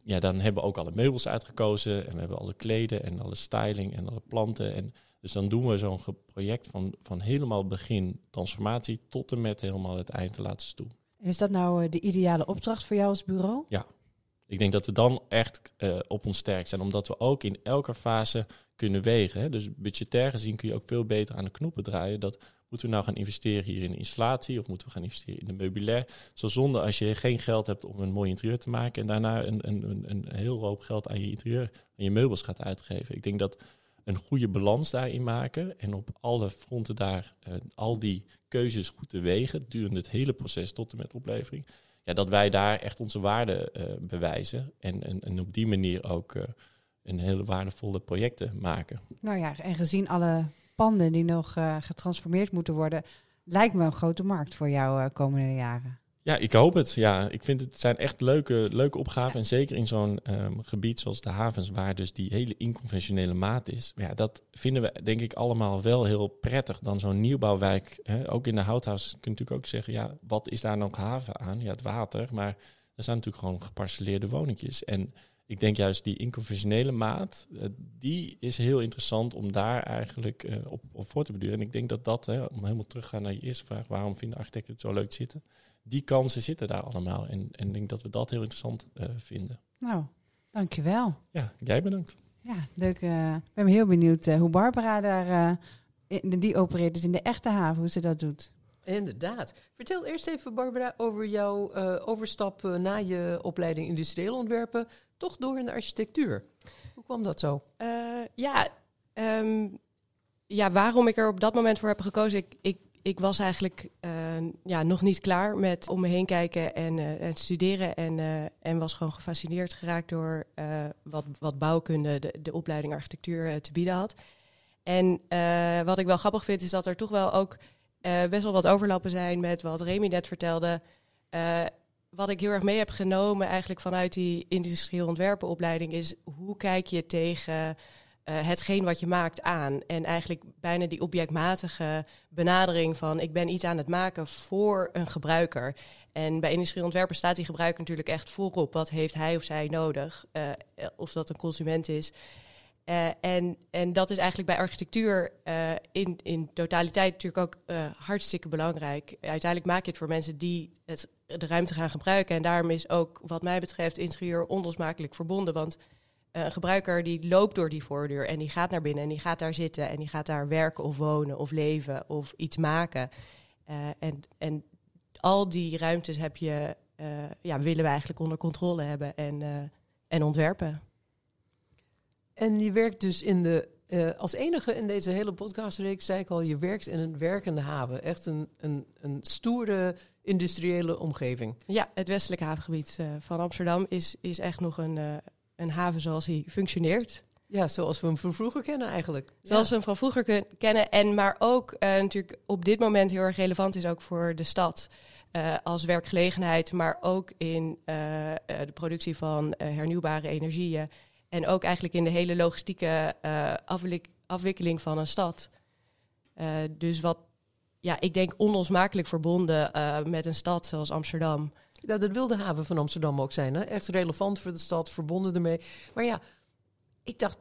ja, dan hebben we ook alle meubels uitgekozen en we hebben alle kleden en alle styling en alle planten. En dus dan doen we zo'n project van, van helemaal begin transformatie tot en met helemaal het eind de laatste stoel. En is dat nou eh, de ideale opdracht voor jou als bureau? Ik denk dat we dan echt eh, op ons sterk zijn, omdat we ook in elke fase kunnen wegen. Hè. Dus budgetair gezien kun je ook veel beter aan de knoppen draaien. Dat moeten we nou gaan investeren hier in de installatie of moeten we gaan investeren in de meubilair? Zo zonde als je geen geld hebt om een mooi interieur te maken en daarna een, een, een, een heel hoop geld aan je interieur, aan je meubels gaat uitgeven. Ik denk dat een goede balans daarin maken en op alle fronten daar eh, al die keuzes goed te wegen, durende het hele proces tot en met oplevering ja, dat wij daar echt onze waarde eh, bewijzen. En, op die manier ook eh, een hele waardevolle projecten maken. Nou ja, en gezien alle panden die nog eh, getransformeerd moeten worden, lijkt me een grote markt voor jou komende jaren. Ja, ik hoop het. Ja, ik vind het, zijn echt leuke, leuke opgaven. En zeker in zo'n ehm, gebied zoals de havens, waar dus die hele inconventionele maat is. Ja, dat vinden we denk ik allemaal wel heel prettig dan zo'n nieuwbouwwijk. Hè? Ook in de houthuis kun je natuurlijk ook zeggen, ja, wat is daar nog haven aan? Ja, het water. Maar er zijn natuurlijk gewoon geparceleerde woningjes. En ik denk juist die inconventionele maat, eh, die is heel interessant om daar eigenlijk eh, op, op voor te beduren. En ik denk dat dat, hè, om helemaal terug te gaan naar je eerste vraag, waarom vinden architecten het zo leuk zitten? Die kansen zitten daar allemaal. En, en ik denk dat we dat heel interessant uh, vinden. Nou, dankjewel. Ja, jij bedankt. Ja, leuk. Ik ben heel benieuwd hoe Barbara daar, in, die opereert dus in de echte haven, hoe ze dat doet. Inderdaad. Vertel eerst even, Barbara, over jouw overstap na je opleiding industrieel ontwerpen toch door in de architectuur. Hoe kwam dat zo? Uh, ja, um, ja, waarom ik er op dat moment voor heb gekozen. Ik, ik, ik was eigenlijk ja, nog niet klaar met om me heen kijken en, en studeren. En, en was gewoon gefascineerd geraakt door wat, wat bouwkunde, de, de opleiding architectuur, te bieden had. En wat ik wel grappig vind, is dat er toch wel ook best wel wat overlappen zijn met wat Remy net vertelde wat ik heel erg mee heb genomen eigenlijk vanuit die industrieel ontwerpenopleiding is hoe kijk je tegen uh, hetgeen wat je maakt aan. En eigenlijk bijna die objectmatige benadering van ik ben iets aan het maken voor een gebruiker. En bij industrieel ontwerpen staat die gebruiker natuurlijk echt voorop. Wat heeft hij of zij nodig? Uh, of dat een consument is. Uh, en, en dat is eigenlijk bij architectuur uh, in, in totaliteit natuurlijk ook uh, hartstikke belangrijk. Uiteindelijk maak je het voor mensen die het, de ruimte gaan gebruiken. En daarom is ook wat mij betreft interieur onlosmakelijk verbonden. Want een gebruiker die loopt door die voordeur en die gaat naar binnen en die gaat daar zitten en die gaat daar werken of wonen of leven of iets maken. en, en al die ruimtes heb je, ja, willen we eigenlijk onder controle hebben en, en ontwerpen. En je werkt dus in de, uh, als enige in deze hele podcastreeks, zei ik al, je werkt in een werkende haven. Echt een, een, een stoere industriële omgeving. Ja, het westelijke havengebied uh, van Amsterdam is, is echt nog een, uh, een haven zoals hij functioneert. Ja, zoals we hem van vroeger kennen eigenlijk. Zoals ja. we hem van vroeger kennen. En maar ook natuurlijk op dit moment heel erg relevant is ook voor de stad. als werkgelegenheid, maar ook in de productie van hernieuwbare energieën en ook eigenlijk in de hele logistieke afwik afwikkeling van een stad. Uh, dus wat, ja, ik denk onlosmakelijk verbonden uh, met een stad zoals Amsterdam. Dat wil de haven van Amsterdam ook zijn. Hè? Echt relevant voor de stad, verbonden ermee. Maar ja, ik dacht,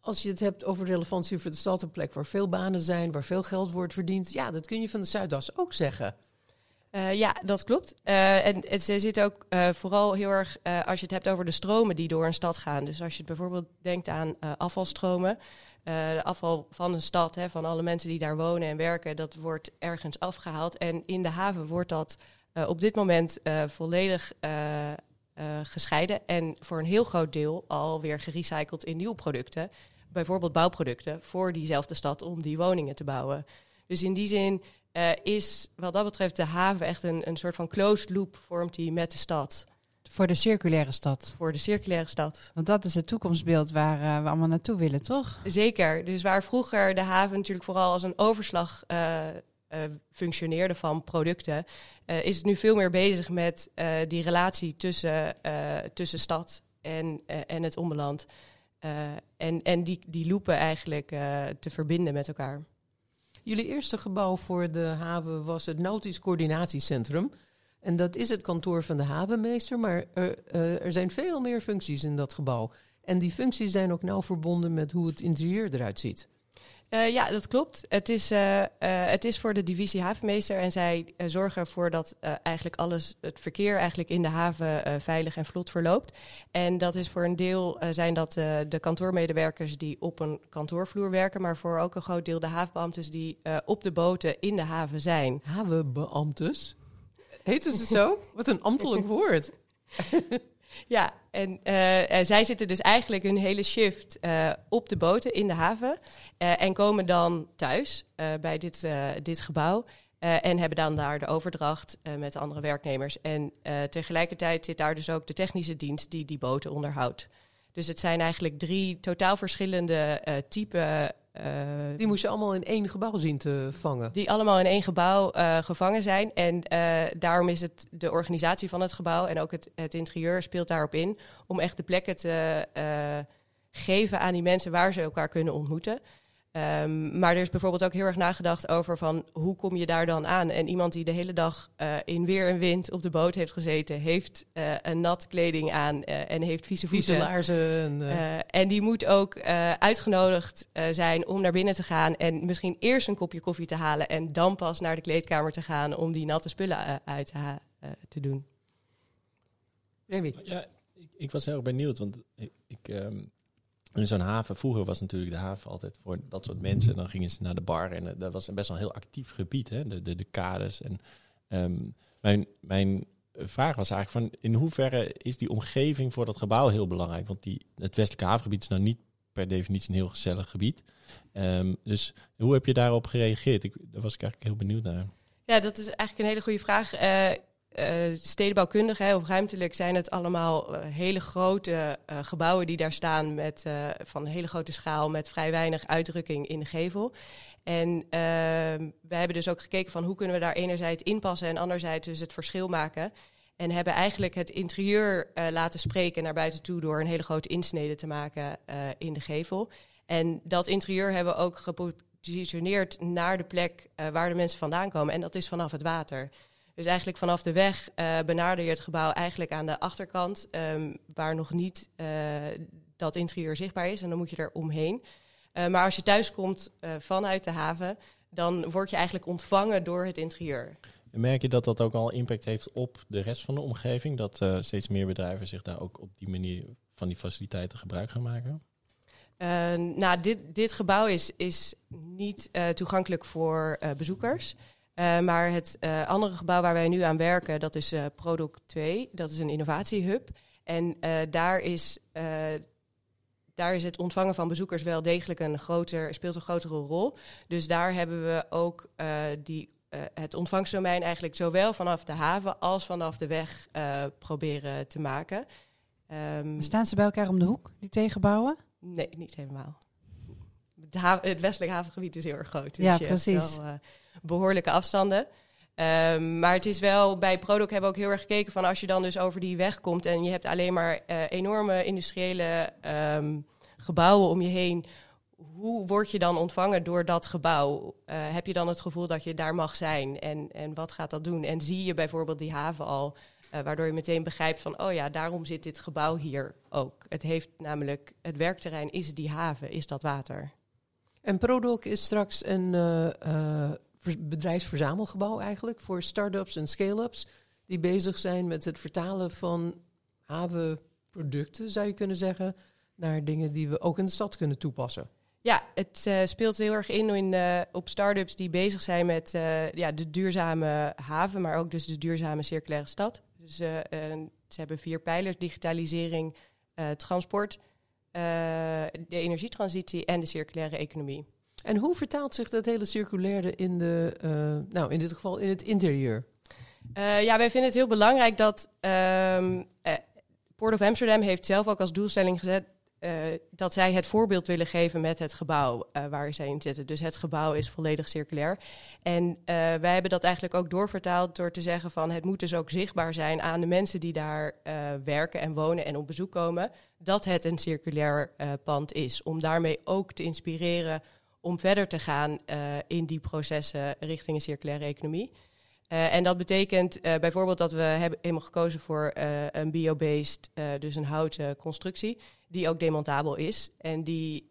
als je het hebt over relevantie voor de stad, een plek waar veel banen zijn, waar veel geld wordt verdiend. Ja, dat kun je van de Zuidas ook zeggen. Uh, ja, dat klopt. Uh, en ze zit ook uh, vooral heel erg als je het hebt over de stromen die door een stad gaan. Dus als je bijvoorbeeld denkt aan afvalstromen. de afval van een stad, hè, van alle mensen die daar wonen en werken, dat wordt ergens afgehaald. En in de haven wordt dat op dit moment volledig gescheiden. En voor een heel groot deel alweer gerecycled in nieuwe producten. Bijvoorbeeld bouwproducten voor diezelfde stad om die woningen te bouwen. Dus in die zin uh, is wat dat betreft de haven echt een, een soort van closed loop vormt die met de stad. Voor de circulaire stad. Voor de circulaire stad. Want dat is het toekomstbeeld waar uh, we allemaal naartoe willen, toch? Zeker. Dus waar vroeger de haven natuurlijk vooral als een overslag uh, functioneerde van producten, is het nu veel meer bezig met die relatie tussen, tussen stad en, en het omland. en en die, die loopen eigenlijk te verbinden met elkaar. Jullie eerste gebouw voor de haven was het Nautisch Coördinatiecentrum. En dat is het kantoor van de havenmeester, maar er, uh, er zijn veel meer functies in dat gebouw. En die functies zijn ook nauw verbonden met hoe het interieur eruit ziet. Uh, ja, dat klopt. Het is, uh, uh, het is voor de divisie havenmeester en zij zorgen ervoor dat eigenlijk alles, het verkeer eigenlijk in de haven veilig en vlot verloopt. En dat is voor een deel zijn dat de kantoormedewerkers die op een kantoorvloer werken, maar voor ook een groot deel de havenbeambten die op de boten in de haven zijn. Havenbeambtes? Heten ze zo? Wat een ambtelijk woord. Ja, en uh, zij zitten dus eigenlijk hun hele shift uh, op de boten in de haven. Uh, en komen dan thuis bij dit, dit gebouw. en hebben dan daar de overdracht met de andere werknemers. En tegelijkertijd zit daar dus ook de technische dienst die die boten onderhoudt. Dus het zijn eigenlijk drie totaal verschillende typen Die moest je allemaal in één gebouw zien te vangen. Die allemaal in één gebouw uh, gevangen zijn. En uh, daarom is het de organisatie van het gebouw en ook het, het interieur speelt daarop in. Om echt de plekken te geven aan die mensen waar ze elkaar kunnen ontmoeten. Um, maar er is bijvoorbeeld ook heel erg nagedacht over van hoe kom je daar dan aan? En iemand die de hele dag uh, in weer en wind op de boot heeft gezeten, heeft uh, een nat kleding aan uh, en heeft vieze voeten. Vieze laarzen. En, en die moet ook uitgenodigd zijn om naar binnen te gaan en misschien eerst een kopje koffie te halen en dan pas naar de kleedkamer te gaan om die natte spullen uit te, te doen. Remy? Ja, ik, ik, was heel erg benieuwd, want ik... ik um in zo'n haven, vroeger was natuurlijk de haven altijd voor dat soort mensen. Dan gingen ze naar de bar en dat was best wel een heel actief gebied, hè? De, de, de kades. En um, mijn, mijn vraag was eigenlijk van in hoeverre is die omgeving voor dat gebouw heel belangrijk? Want die, het westelijke havengebied is nou niet per definitie een heel gezellig gebied. Um, dus hoe heb je daarop gereageerd? Ik, daar was ik eigenlijk heel benieuwd naar. Ja, dat is eigenlijk een hele goede vraag. Uh, uh, stedenbouwkundig hè, of ruimtelijk zijn het allemaal uh, hele grote uh, gebouwen die daar staan met van hele grote schaal met vrij weinig uitdrukking in de gevel. En ehm, we hebben dus ook gekeken van hoe kunnen we daar enerzijds inpassen en anderzijds dus het verschil maken. En hebben eigenlijk het interieur laten spreken naar buiten toe door een hele grote insnede te maken in de gevel. En dat interieur hebben we ook gepositioneerd naar de plek waar de mensen vandaan komen. En dat is vanaf het water. Dus eigenlijk vanaf de weg uh, benader je het gebouw eigenlijk aan de achterkant, um, waar nog niet uh, dat interieur zichtbaar is. En dan moet je er omheen. Uh, maar als je thuis komt vanuit de haven, dan word je eigenlijk ontvangen door het interieur. En merk je dat dat ook al impact heeft op de rest van de omgeving? Dat steeds meer bedrijven zich daar ook op die manier van die faciliteiten gebruik gaan maken? nou, dit, dit gebouw is, is niet toegankelijk voor bezoekers. Uh, maar het uh, andere gebouw waar wij nu aan werken, dat is uh, Product 2. Dat is een innovatiehub. En daar, is, daar is het ontvangen van bezoekers wel degelijk een groter, speelt een grotere rol. Dus daar hebben we ook die, het ontvangstdomein eigenlijk zowel vanaf de haven als vanaf de weg proberen te maken. Um, Staan ze bij elkaar om de hoek, die twee gebouwen? Nee, niet helemaal. Het, het westelijk havengebied is heel erg groot. Dus ja, precies. Wel, behoorlijke afstanden. Um, maar het is wel, bij Product hebben we ook heel erg gekeken van als je dan dus over die weg komt en je hebt alleen maar uh, enorme industriële um, gebouwen om je heen. Hoe word je dan ontvangen door dat gebouw? Uh, heb je dan het gevoel dat je daar mag zijn? En, en wat gaat dat doen? En zie je bijvoorbeeld die haven al, uh, waardoor je meteen begrijpt van, oh ja, daarom zit dit gebouw hier ook. Het heeft namelijk, het werkterrein is die haven, is dat water. En Product is straks een bedrijfsverzamelgebouw eigenlijk voor start-ups en scale-ups die bezig zijn met het vertalen van havenproducten, zou je kunnen zeggen, naar dingen die we ook in de stad kunnen toepassen. Ja, het uh, speelt heel erg in, uh, op start-ups die bezig zijn met uh, ja, de duurzame haven, maar ook dus de duurzame circulaire stad. Dus ze hebben vier pijlers, digitalisering, transport, de energietransitie en de circulaire economie. En hoe vertaalt zich dat hele circulaire in, de, uh, nou in dit geval in het interieur? Uh, ja, wij vinden het heel belangrijk dat um, uh, Port of Amsterdam heeft zelf ook als doelstelling gezet dat zij het voorbeeld willen geven met het gebouw waar zij in zitten. Dus het gebouw is volledig circulair. En wij hebben dat eigenlijk ook doorvertaald door te zeggen van het moet dus ook zichtbaar zijn aan de mensen die daar werken en wonen en op bezoek komen, dat het een circulair pand is. Om daarmee ook te inspireren om verder te gaan uh, in die processen richting een circulaire economie. Uh, en dat betekent uh, bijvoorbeeld dat we hebben helemaal gekozen voor een biobased, dus een houten constructie, die ook demontabel is. En die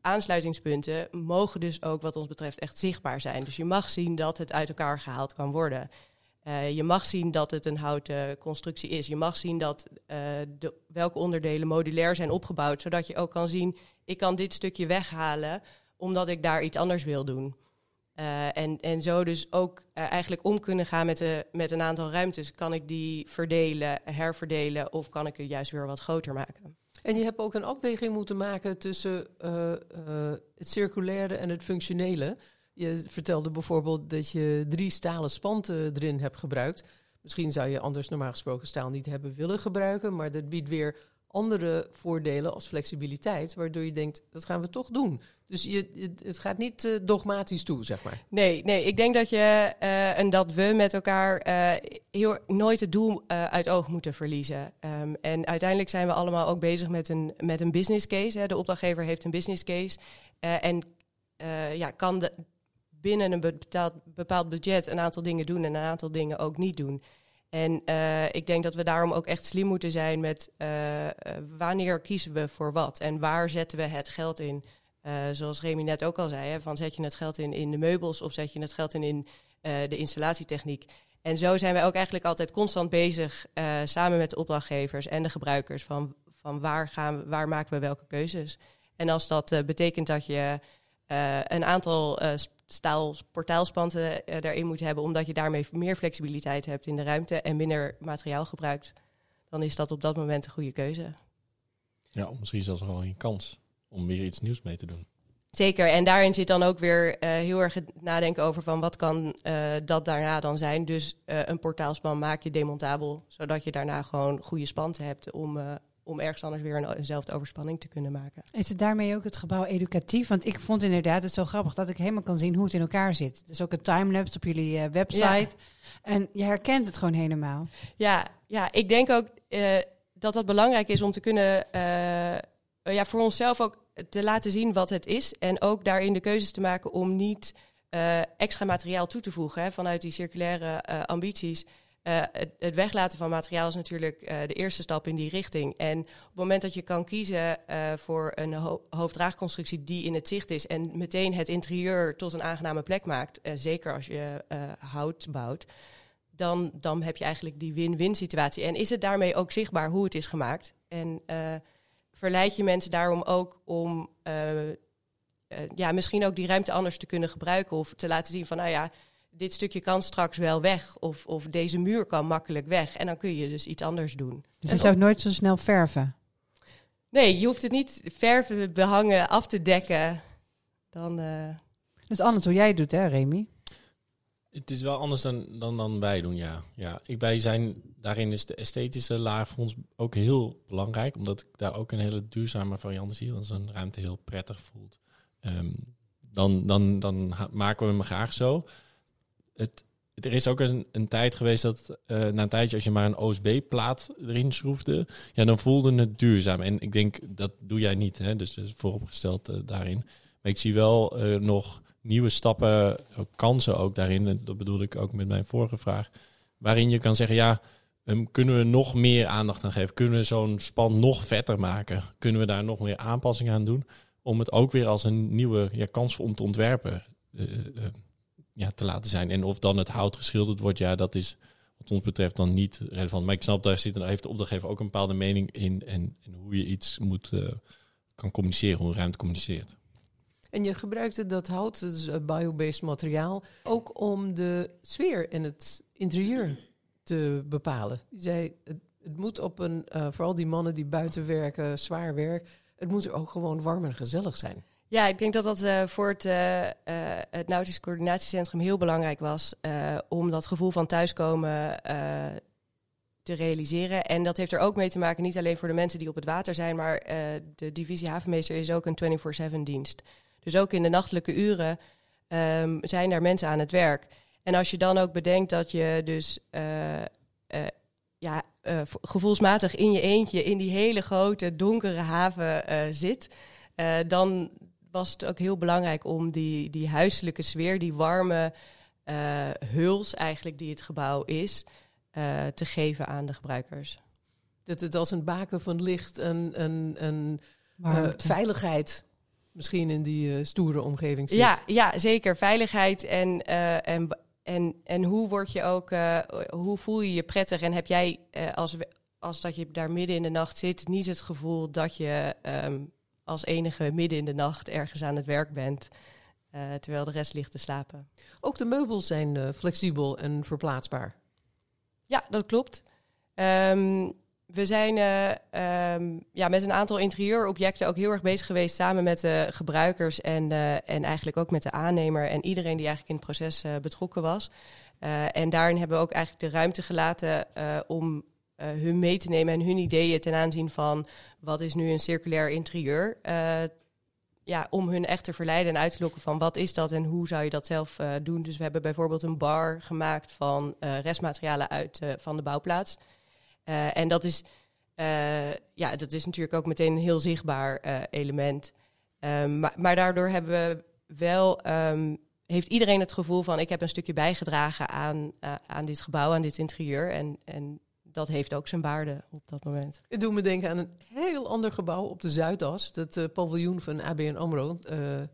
aansluitingspunten mogen dus ook wat ons betreft echt zichtbaar zijn. Dus je mag zien dat het uit elkaar gehaald kan worden. je mag zien dat het een houten constructie is. Je mag zien dat welke onderdelen modulair zijn opgebouwd, zodat je ook kan zien, ik kan dit stukje weghalen omdat ik daar iets anders wil doen. Uh, en, en zo dus ook uh, eigenlijk om kunnen gaan met, de, met een aantal ruimtes. Kan ik die verdelen, herverdelen of kan ik het juist weer wat groter maken? En je hebt ook een afweging moeten maken tussen uh, het circulaire en het functionele. Je vertelde bijvoorbeeld dat je drie stalen spanten erin hebt gebruikt. Misschien zou je anders normaal gesproken staal niet hebben willen gebruiken, maar dat biedt weer andere voordelen als flexibiliteit, waardoor je denkt, dat gaan we toch doen. Dus je, het, gaat niet eh, dogmatisch toe, zeg maar. Nee, nee, ik denk dat je eh, en dat we met elkaar eh, heel, nooit het doel uit oog moeten verliezen. Ehm, en uiteindelijk zijn we allemaal ook bezig met een, met een business case. Hè. De opdrachtgever heeft een business case. en ja, kan binnen een bepaald budget een aantal dingen doen en een aantal dingen ook niet doen. En eh, ik denk dat we daarom ook echt slim moeten zijn met eh, eh, wanneer kiezen we voor wat en waar zetten we het geld in. Zoals Remy net ook al zei, hè, van zet je het geld in in de meubels of zet je het geld in in de installatietechniek. En zo zijn wij ook eigenlijk altijd constant bezig, samen met de opdrachtgevers en de gebruikers, van, van waar, gaan waar maken we welke keuzes. En als dat betekent dat je een aantal staal portaalspanten eh, erin moet hebben, omdat je daarmee meer flexibiliteit hebt in de ruimte en minder materiaal gebruikt, dan is dat op dat moment een goede keuze. Ja, misschien zelfs wel een kans om weer iets nieuws mee te doen. Zeker, en daarin zit dan ook weer eh, heel erg het nadenken over van wat kan eh, dat daarna dan zijn. Dus een portaalspan maak je demontabel, zodat je daarna gewoon goede spanten hebt om, om ergens anders weer een, eenzelfde overspanning te kunnen maken. Is het daarmee ook het gebouw educatief? Want ik vond inderdaad het zo grappig dat ik helemaal kan zien hoe het in elkaar zit. Dus ook een timelapse op jullie eh, website. En je herkent het gewoon helemaal. Ja, ja ik denk ook eh, dat dat belangrijk is om te kunnen, eh, ja, voor onszelf ook te laten zien wat het is. En ook daarin de keuzes te maken om niet extra materiaal toe te voegen hè, vanuit die circulaire ambities. Eh, het, weglaten van materiaal is natuurlijk eh, de eerste stap in die richting. En op het moment dat je kan kiezen eh, voor een ho- hoofddraagconstructie die in het zicht is en meteen het interieur tot een aangename plek maakt, zeker als je hout bouwt, dan, dan heb je eigenlijk die win-win situatie. En is het daarmee ook zichtbaar hoe het is gemaakt? En verleid je mensen daarom ook om ja, misschien ook die ruimte anders te kunnen gebruiken of te laten zien van, nou ja, dit stukje kan straks wel weg of, of deze muur kan makkelijk weg. En dan kun je dus iets anders doen. Dus je zou het nooit zo snel verven. Nee, je hoeft het niet verven, behangen, af te dekken. Dan, eh, Dat is anders hoe jij het doet, hè, Remy? Het is wel anders dan, dan, dan wij doen, ja. ja ik, wij zijn, daarin is de esthetische laag voor ons ook heel belangrijk. Omdat ik daar ook een hele duurzame variant zie. Dat een ruimte heel prettig voelt. Ehm, dan, dan, dan maken we hem graag zo. Het, er is ook een, een tijd geweest dat eh, na een tijdje als je maar een OSB-plaat erin schroefde, ja, dan voelde het duurzaam. En ik denk, dat doe jij niet, hè? dus, vooropgesteld eh, daarin. Maar ik zie wel eh, nog nieuwe stappen, kansen ook daarin. En dat bedoelde ik ook met mijn vorige vraag. Waarin je kan zeggen, ja, ehm, kunnen we nog meer aandacht aan geven? Kunnen we zo'n span nog vetter maken? Kunnen we daar nog meer aanpassingen aan doen? Om het ook weer als een nieuwe ja, kans om te ontwerpen ja, te laten zijn. En of dan het hout geschilderd wordt, ja, dat is wat ons betreft dan niet relevant. Maar ik snap, daar zit, heeft de opdrachtgever ook een bepaalde mening in. En, en hoe je iets moet, eh, kan communiceren, hoe ruimte communiceert. En je gebruikte dat hout, dus biobased materiaal, ook om de sfeer in het interieur te bepalen. Je zei, het, het moet op een, eh, vooral die mannen die buiten werken, zwaar werk, het moet er ook gewoon warm en gezellig zijn. Ja, ik denk dat dat eh, voor het, eh, eh, het Nautisch Coördinatiecentrum heel belangrijk was om dat gevoel van thuiskomen te realiseren. En dat heeft er ook mee te maken, niet alleen voor de mensen die op het water zijn, maar de divisie havenmeester is ook een 24-7 dienst. Dus ook in de nachtelijke uren ehm, zijn daar mensen aan het werk. En als je dan ook bedenkt dat je dus ja, gevoelsmatig in je eentje in die hele grote donkere haven zit, dan was het ook heel belangrijk om die, die huiselijke sfeer, die warme eh, huls eigenlijk die het gebouw is, eh, te geven aan de gebruikers. Dat het als een baken van licht en, en, en eh, veiligheid misschien in die eh, stoere omgeving zit. Ja, ja, zeker. Veiligheid en, eh, en, en, en hoe word je ook, eh, hoe voel je je prettig? En heb jij, eh, als, we- als dat je daar midden in de nacht zit, niet het gevoel dat je ehm, als enige midden in de nacht ergens aan het werk bent, eh, terwijl de rest ligt te slapen? Ook de meubels zijn eh, flexibel en verplaatsbaar. Ja, dat klopt. Ehm, we zijn eh, ehm, ja, met een aantal interieurobjecten ook heel erg bezig geweest samen met de gebruikers en, en eigenlijk ook met de aannemer en iedereen die eigenlijk in het proces betrokken was. En daarin hebben we ook eigenlijk de ruimte gelaten om eh, hun mee te nemen en hun ideeën ten aanzien van wat is nu een circulair interieur. eh, ja, om hun echt te verleiden en uit te lokken van wat is dat en hoe zou je dat zelf eh, doen. Dus we hebben bijvoorbeeld een bar gemaakt van restmaterialen uit van de bouwplaats. En dat is, ja, dat is natuurlijk ook meteen een heel zichtbaar element. Ehm, maar, maar daardoor hebben we wel, ehm, heeft iedereen het gevoel van ik heb een stukje bijgedragen aan, aan dit gebouw, aan dit interieur. En, en dat heeft ook zijn waarde op dat moment. Het doet me denken aan een heel ander gebouw op de Zuidas. Het eh, paviljoen van ABN AMRO, eh, eh,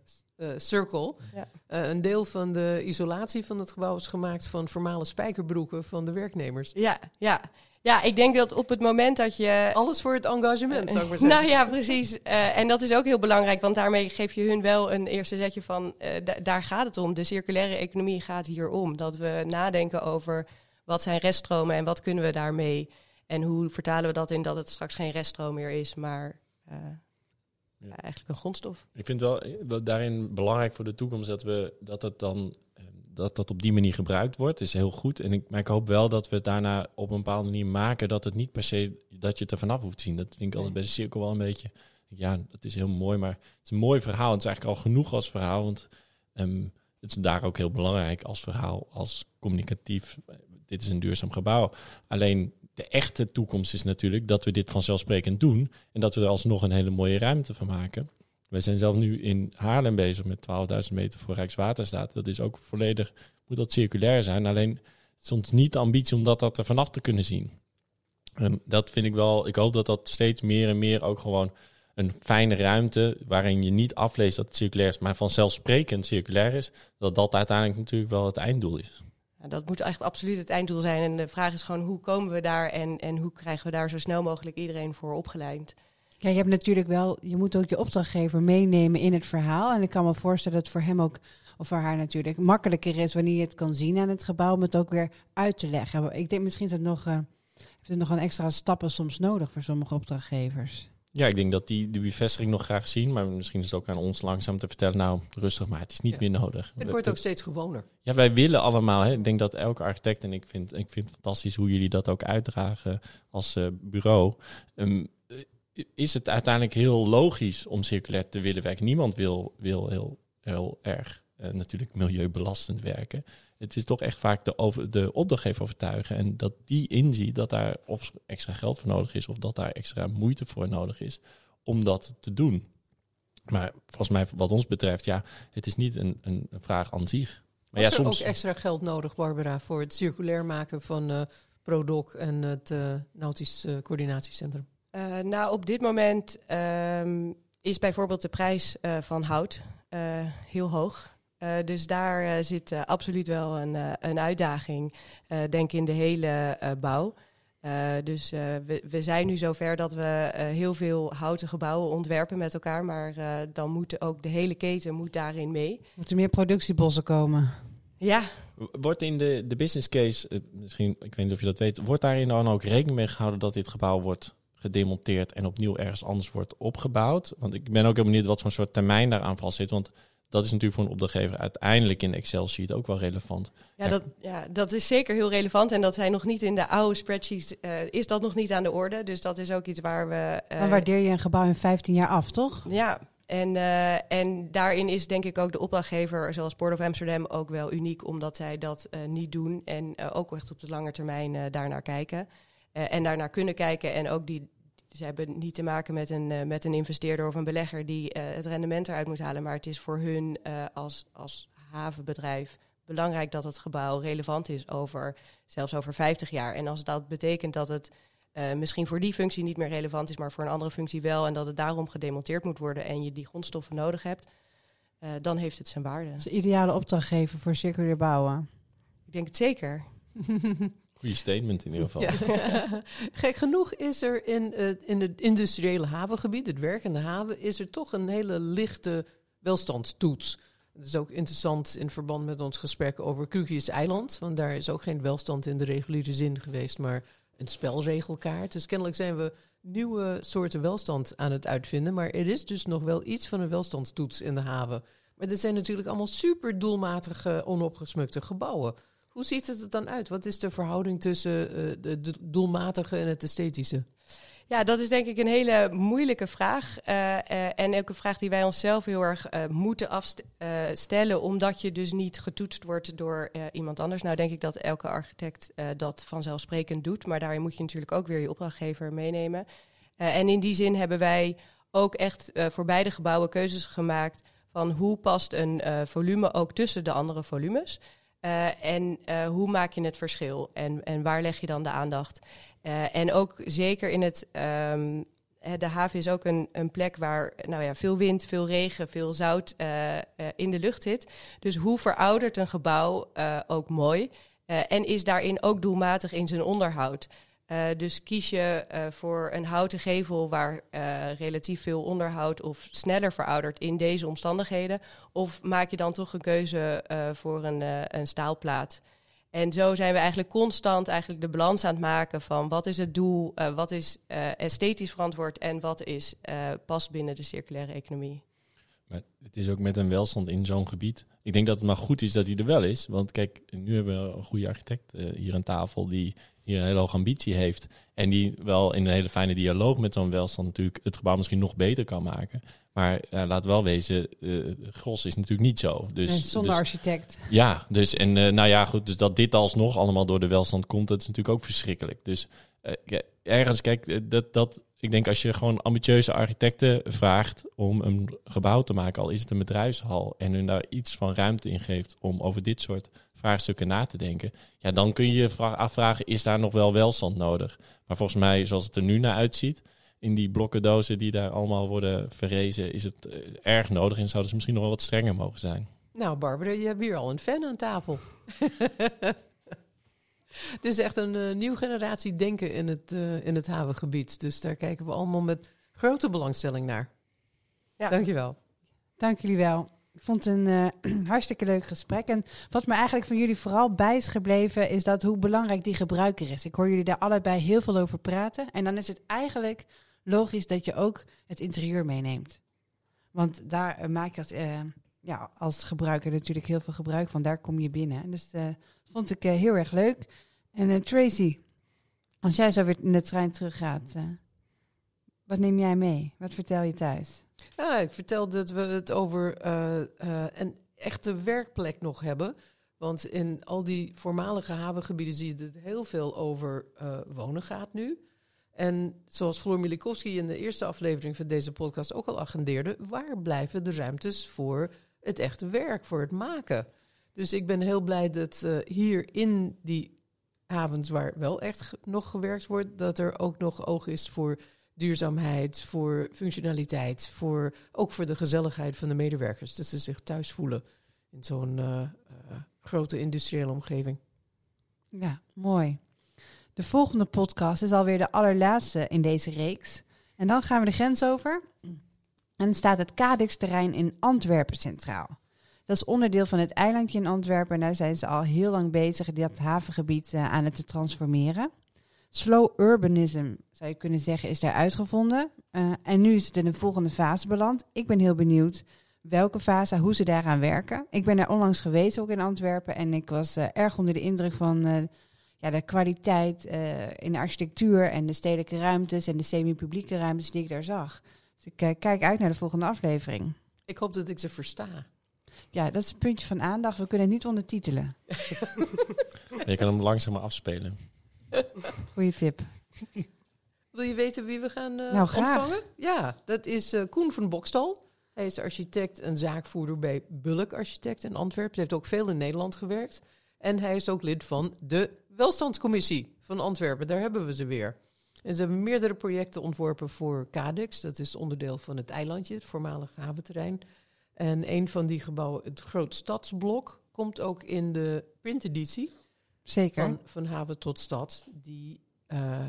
Circle. Ja. Een deel van de isolatie van het gebouw is gemaakt van formale spijkerbroeken van de werknemers. Ja, ja. ja, ik denk dat op het moment dat je Alles voor het engagement, zou ik maar zeggen. Nou ja, precies. En dat is ook heel belangrijk, want daarmee geef je hun wel een eerste zetje van, da- daar gaat het om. De circulaire economie gaat hier om. Dat we nadenken over wat zijn reststromen en wat kunnen we daarmee. En hoe vertalen we dat in dat het straks geen reststroom meer is, maar eh, Ja. eigenlijk een grondstof. Ik vind wel, wel daarin belangrijk voor de toekomst dat we dat het dan eh, dat dat op die manier gebruikt wordt, is heel goed. En ik, maar ik hoop wel dat we het daarna op een bepaalde manier maken dat het niet per se dat je het er vanaf hoeft te zien. Dat vind ik altijd bij de cirkel wel een beetje. Ja, dat is heel mooi, maar het is een mooi verhaal. Het is eigenlijk al genoeg als verhaal, want ehm, het is daar ook heel belangrijk als verhaal, als communicatief. Dit is een duurzaam gebouw. Alleen de echte toekomst is natuurlijk dat we dit vanzelfsprekend doen en dat we er alsnog een hele mooie ruimte van maken. Wij zijn zelf nu in Haarlem bezig met 12.000 meter voor Rijkswaterstaat. Dat is ook volledig, moet dat circulair zijn. Alleen ons niet de ambitie om dat, dat er vanaf te kunnen zien. En dat vind ik wel, ik hoop dat dat steeds meer en meer ook gewoon een fijne ruimte, waarin je niet afleest dat het circulair is, maar vanzelfsprekend circulair is, dat dat uiteindelijk natuurlijk wel het einddoel is. Ja, dat moet echt absoluut het einddoel zijn. En de vraag is gewoon hoe komen we daar en, en hoe krijgen we daar zo snel mogelijk iedereen voor opgeleid. Ja, je hebt natuurlijk wel, je moet ook je opdrachtgever meenemen in het verhaal. En ik kan me voorstellen dat het voor hem ook, of voor haar natuurlijk, makkelijker is wanneer je het kan zien aan het gebouw, om het ook weer uit te leggen. Ik denk misschien is het nog, eh, heeft het nog een extra stappen soms nodig voor sommige opdrachtgevers. Ja, ik denk dat die de bevestiging nog graag zien, maar misschien is het ook aan ons langzaam te vertellen, nou rustig maar, het is niet Ja. meer nodig. Het wordt ook steeds gewoner. Ja, wij willen allemaal. Hè. Ik denk dat elke architect, en ik vind, ik vind het fantastisch hoe jullie dat ook uitdragen als eh, bureau. Ehm, eh, is het uiteindelijk heel logisch om circulair te willen werken? Niemand wil, wil heel, heel erg eh, natuurlijk milieubelastend werken. Het is toch echt vaak de, over, de opdrachtgever overtuigen en dat die inziet dat daar of extra geld voor nodig is of dat daar extra moeite voor nodig is om dat te doen. Maar volgens mij, wat ons betreft, ja, het is niet een, een, vraag aan zich. Maar Was ja, er soms. ook extra geld nodig, Barbara, voor het circulair maken van eh ProDoc en het eh, Nautisch eh, Coördinatiecentrum? Eh, nou, op dit moment ehm, is bijvoorbeeld de prijs eh, van hout eh, heel hoog. Eh, dus daar eh, zit eh, absoluut wel een, eh, een uitdaging, eh, denk ik, in de hele eh, bouw. Eh, dus eh, we, we zijn nu zover dat we eh, heel veel houten gebouwen ontwerpen met elkaar. Maar eh, dan moet ook de hele keten moet daarin mee. Moeten meer productiebossen komen? Ja, Wordt in de, de business case, misschien, ik weet niet of je dat weet, wordt daarin dan ook rekening mee gehouden dat dit gebouw wordt gedemonteerd en opnieuw ergens anders wordt opgebouwd? Want ik ben ook heel benieuwd wat voor soort termijn daaraan vast zit. Want dat is natuurlijk voor een opdrachtgever uiteindelijk in de Excel-sheet ook wel relevant. Ja, dat, ja, dat is zeker heel relevant. En dat zijn nog niet in de oude spreadsheets, eh, is dat nog niet aan de orde. Dus dat is ook iets waar we... eh, Dan waardeer je een gebouw in 15 jaar af, toch? Ja, en, eh, en daarin is denk ik ook de opdrachtgever, zoals Port of Amsterdam, ook wel uniek, omdat zij dat eh, niet doen en eh, ook echt op de lange termijn daarnaar kijken. Eh, en daarnaar kunnen kijken en ook die, ze hebben niet te maken met een, eh, met een investeerder of een belegger die eh, het rendement eruit moet halen, maar het is voor hun eh, als, als havenbedrijf belangrijk dat het gebouw relevant is over, zelfs over 50 jaar. En als dat betekent dat het misschien voor die functie niet meer relevant is, maar voor een andere functie wel. En dat het daarom gedemonteerd moet worden en je die grondstoffen nodig hebt, dan heeft het zijn waarde. Dat is een ideale opdrachtgever voor circulair bouwen. Ik denk het zeker. Goede statement in ieder geval. Gek genoeg is er in, eh, in het industriële havengebied, het werkende haven, is er toch een hele lichte welstandstoets. Het is ook interessant in verband met ons gesprek over Kukius Eiland. Want daar is ook geen welstand in de reguliere zin geweest, maar een spelregelkaart. Dus kennelijk zijn we nieuwe soorten welstand aan het uitvinden. Maar er is dus nog wel iets van een welstandstoets in de haven. Maar dit zijn natuurlijk allemaal super doelmatige, onopgesmukte gebouwen. Hoe ziet het er dan uit? Wat is de verhouding tussen eh, de, doelmatige en het esthetische? Ja, dat is denk ik een hele moeilijke vraag. Uh, uh, en ook een vraag die wij onszelf heel erg uh, moeten afstellen, omdat je dus niet getoetst wordt door iemand anders. Nou, denk ik dat elke architect dat vanzelfsprekend doet, maar daarin moet je natuurlijk ook weer je opdrachtgever meenemen. en in die zin hebben wij ook echt voor beide gebouwen keuzes gemaakt van hoe past een volume ook tussen de andere volumes. En hoe maak je het verschil en, en waar leg je dan de aandacht? Uh, en ook zeker in het. Um, de haven is ook een, een, plek waar nou ja, veel wind, veel regen, veel zout in de lucht zit. Dus hoe veroudert een gebouw ook mooi? en is daarin ook doelmatig in zijn onderhoud? Dus kies je voor een houten gevel waar relatief veel onderhoud of sneller veroudert in deze omstandigheden? Of maak je dan toch een keuze voor een, een staalplaat? En zo zijn we eigenlijk constant eigenlijk de balans aan het maken van wat is het doel, wat is esthetisch verantwoord en wat is past binnen de circulaire economie. Maar het is ook met een welstand in zo'n gebied. Ik denk dat het maar goed is dat hij er wel is. Want kijk, nu hebben we een goede architect hier aan tafel die hier een hele hoge ambitie heeft. En die wel in een hele fijne dialoog met zo'n welstand natuurlijk het gebouw misschien nog beter kan maken. Maar uh, laat wel wezen, uh, Gros is natuurlijk niet zo. Dus, nee, zonder dus, architect. Ja, dus en nou ja, goed, dus dat dit alsnog allemaal door de welstand komt, dat is natuurlijk ook verschrikkelijk. Dus ergens, kijk, dat, dat, ik denk als je gewoon ambitieuze architecten vraagt om een gebouw te maken, al is het een bedrijfshal, en hun daar iets van ruimte in geeft om over dit soort vraagstukken na te denken, ja, dan kun je je afvragen, is daar nog wel welstand nodig? Maar volgens mij, zoals het er nu naar uitziet, in die blokkendozen die daar allemaal worden verrezen, is het uh, erg nodig en zouden ze misschien nog wel wat strenger mogen zijn. Nou, Barbara, je hebt hier al een fan aan tafel. het is echt een uh, nieuwe generatie denken in het, uh, in het havengebied. Dus daar kijken we allemaal met grote belangstelling naar. Ja. Dankjewel. Dank jullie wel. Ik vond het een uh, hartstikke leuk gesprek. En wat me eigenlijk van jullie vooral bij is gebleven, is dat hoe belangrijk die gebruiker is. Ik hoor jullie daar allebei heel veel over praten. En dan is het eigenlijk logisch dat je ook het interieur meeneemt. Want daar uh, maak je als, uh, ja, als gebruiker natuurlijk heel veel gebruik van. Daar kom je binnen. Dus dat vond ik heel erg leuk. En Tracy, als jij zo weer in de trein teruggaat, wat neem jij mee? Wat vertel je thuis? Ik vertel dat we het over uh, uh, een echte werkplek nog hebben. Want in al die voormalige havengebieden zie je het heel veel over uh, wonen gaat nu. En zoals Floor Milikowski in de eerste aflevering van deze podcast ook al agendeerde, waar blijven de ruimtes voor het echte werk, voor het maken? Dus ik ben heel blij dat hier in die havens waar wel echt nog gewerkt wordt, dat er ook nog oog is voor duurzaamheid, voor functionaliteit, voor, ook voor de gezelligheid van de medewerkers. Dat ze zich thuis voelen in zo'n uh, uh, grote industriële omgeving. Ja, mooi. De volgende podcast is alweer de allerlaatste in deze reeks. En dan gaan we de grens over. En staat het Cadix-terrein in Antwerpen centraal. Dat is onderdeel van het eilandje in Antwerpen. En daar zijn ze al heel lang bezig dat havengebied uh, aan het te transformeren. Slow urbanism, zou je kunnen zeggen, is daar uitgevonden. Uh, en nu is het in de volgende fase beland. Ik ben heel benieuwd welke fase, hoe ze daaraan werken. Ik ben daar onlangs geweest, ook in Antwerpen. En ik was uh, erg onder de indruk van ja, de kwaliteit in de architectuur en de stedelijke ruimtes en de semi-publieke ruimtes die ik daar zag. Dus ik kijk uit naar de volgende aflevering. Ik hoop dat ik ze versta. Ja, dat is een puntje van aandacht. We kunnen het niet ondertitelen. je kan hem langzaam afspelen. Goeie tip. Wil je weten wie we gaan uh, nou, ontvangen? Ja, dat is uh, Koen van Bokstal. Hij is architect en zaakvoerder bij Bulk Architect in Antwerpen. Hij heeft ook veel in Nederland gewerkt. En hij is ook lid van de Welstandscommissie van Antwerpen. Daar hebben we ze weer. En ze hebben meerdere projecten ontworpen voor Cadex. Dat is onderdeel van het eilandje, het voormalige haventerrein. En een van die gebouwen, het Groot Stadsblok, komt ook in de printeditie. Zeker. Van, van haven tot stad, die uh,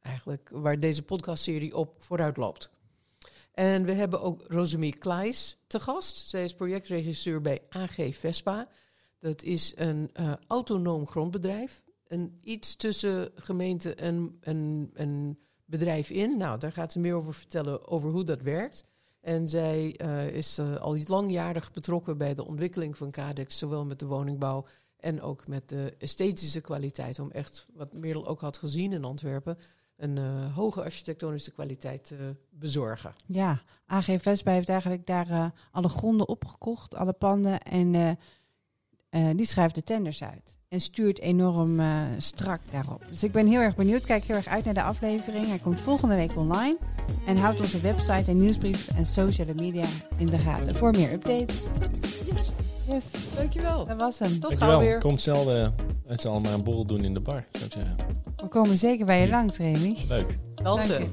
eigenlijk waar deze podcastserie op vooruit loopt. En we hebben ook Rosemie Kleis te gast. Zij is projectregisseur bij AG Vespa. Dat is een uh, autonoom grondbedrijf. Een iets tussen gemeente en een bedrijf in. Nou, daar gaat ze meer over vertellen over hoe dat werkt. En zij uh, is uh, al langjarig betrokken bij de ontwikkeling van Cadex, zowel met de woningbouw En ook met de esthetische kwaliteit, om echt, wat Merel ook had gezien in Antwerpen, een eh, hoge architectonische kwaliteit te bezorgen. Ja, AG Vespa heeft eigenlijk daar eh, alle gronden opgekocht, alle panden. En eh, eh, die schrijft de tenders uit. En stuurt enorm eh, strak daarop. Dus ik ben heel erg benieuwd. Kijk heel erg uit naar de aflevering. Hij komt volgende week online. En houd onze website en nieuwsbrief en sociale media in de gaten voor meer updates. Yes, Yes, dankjewel. dat was hem. Tot gauw weer. Kom snel eh, met z'n allen maar een borrel doen in de bar, zou ik zeggen. We komen zeker bij je langs, Remy. Leuk. Dansen.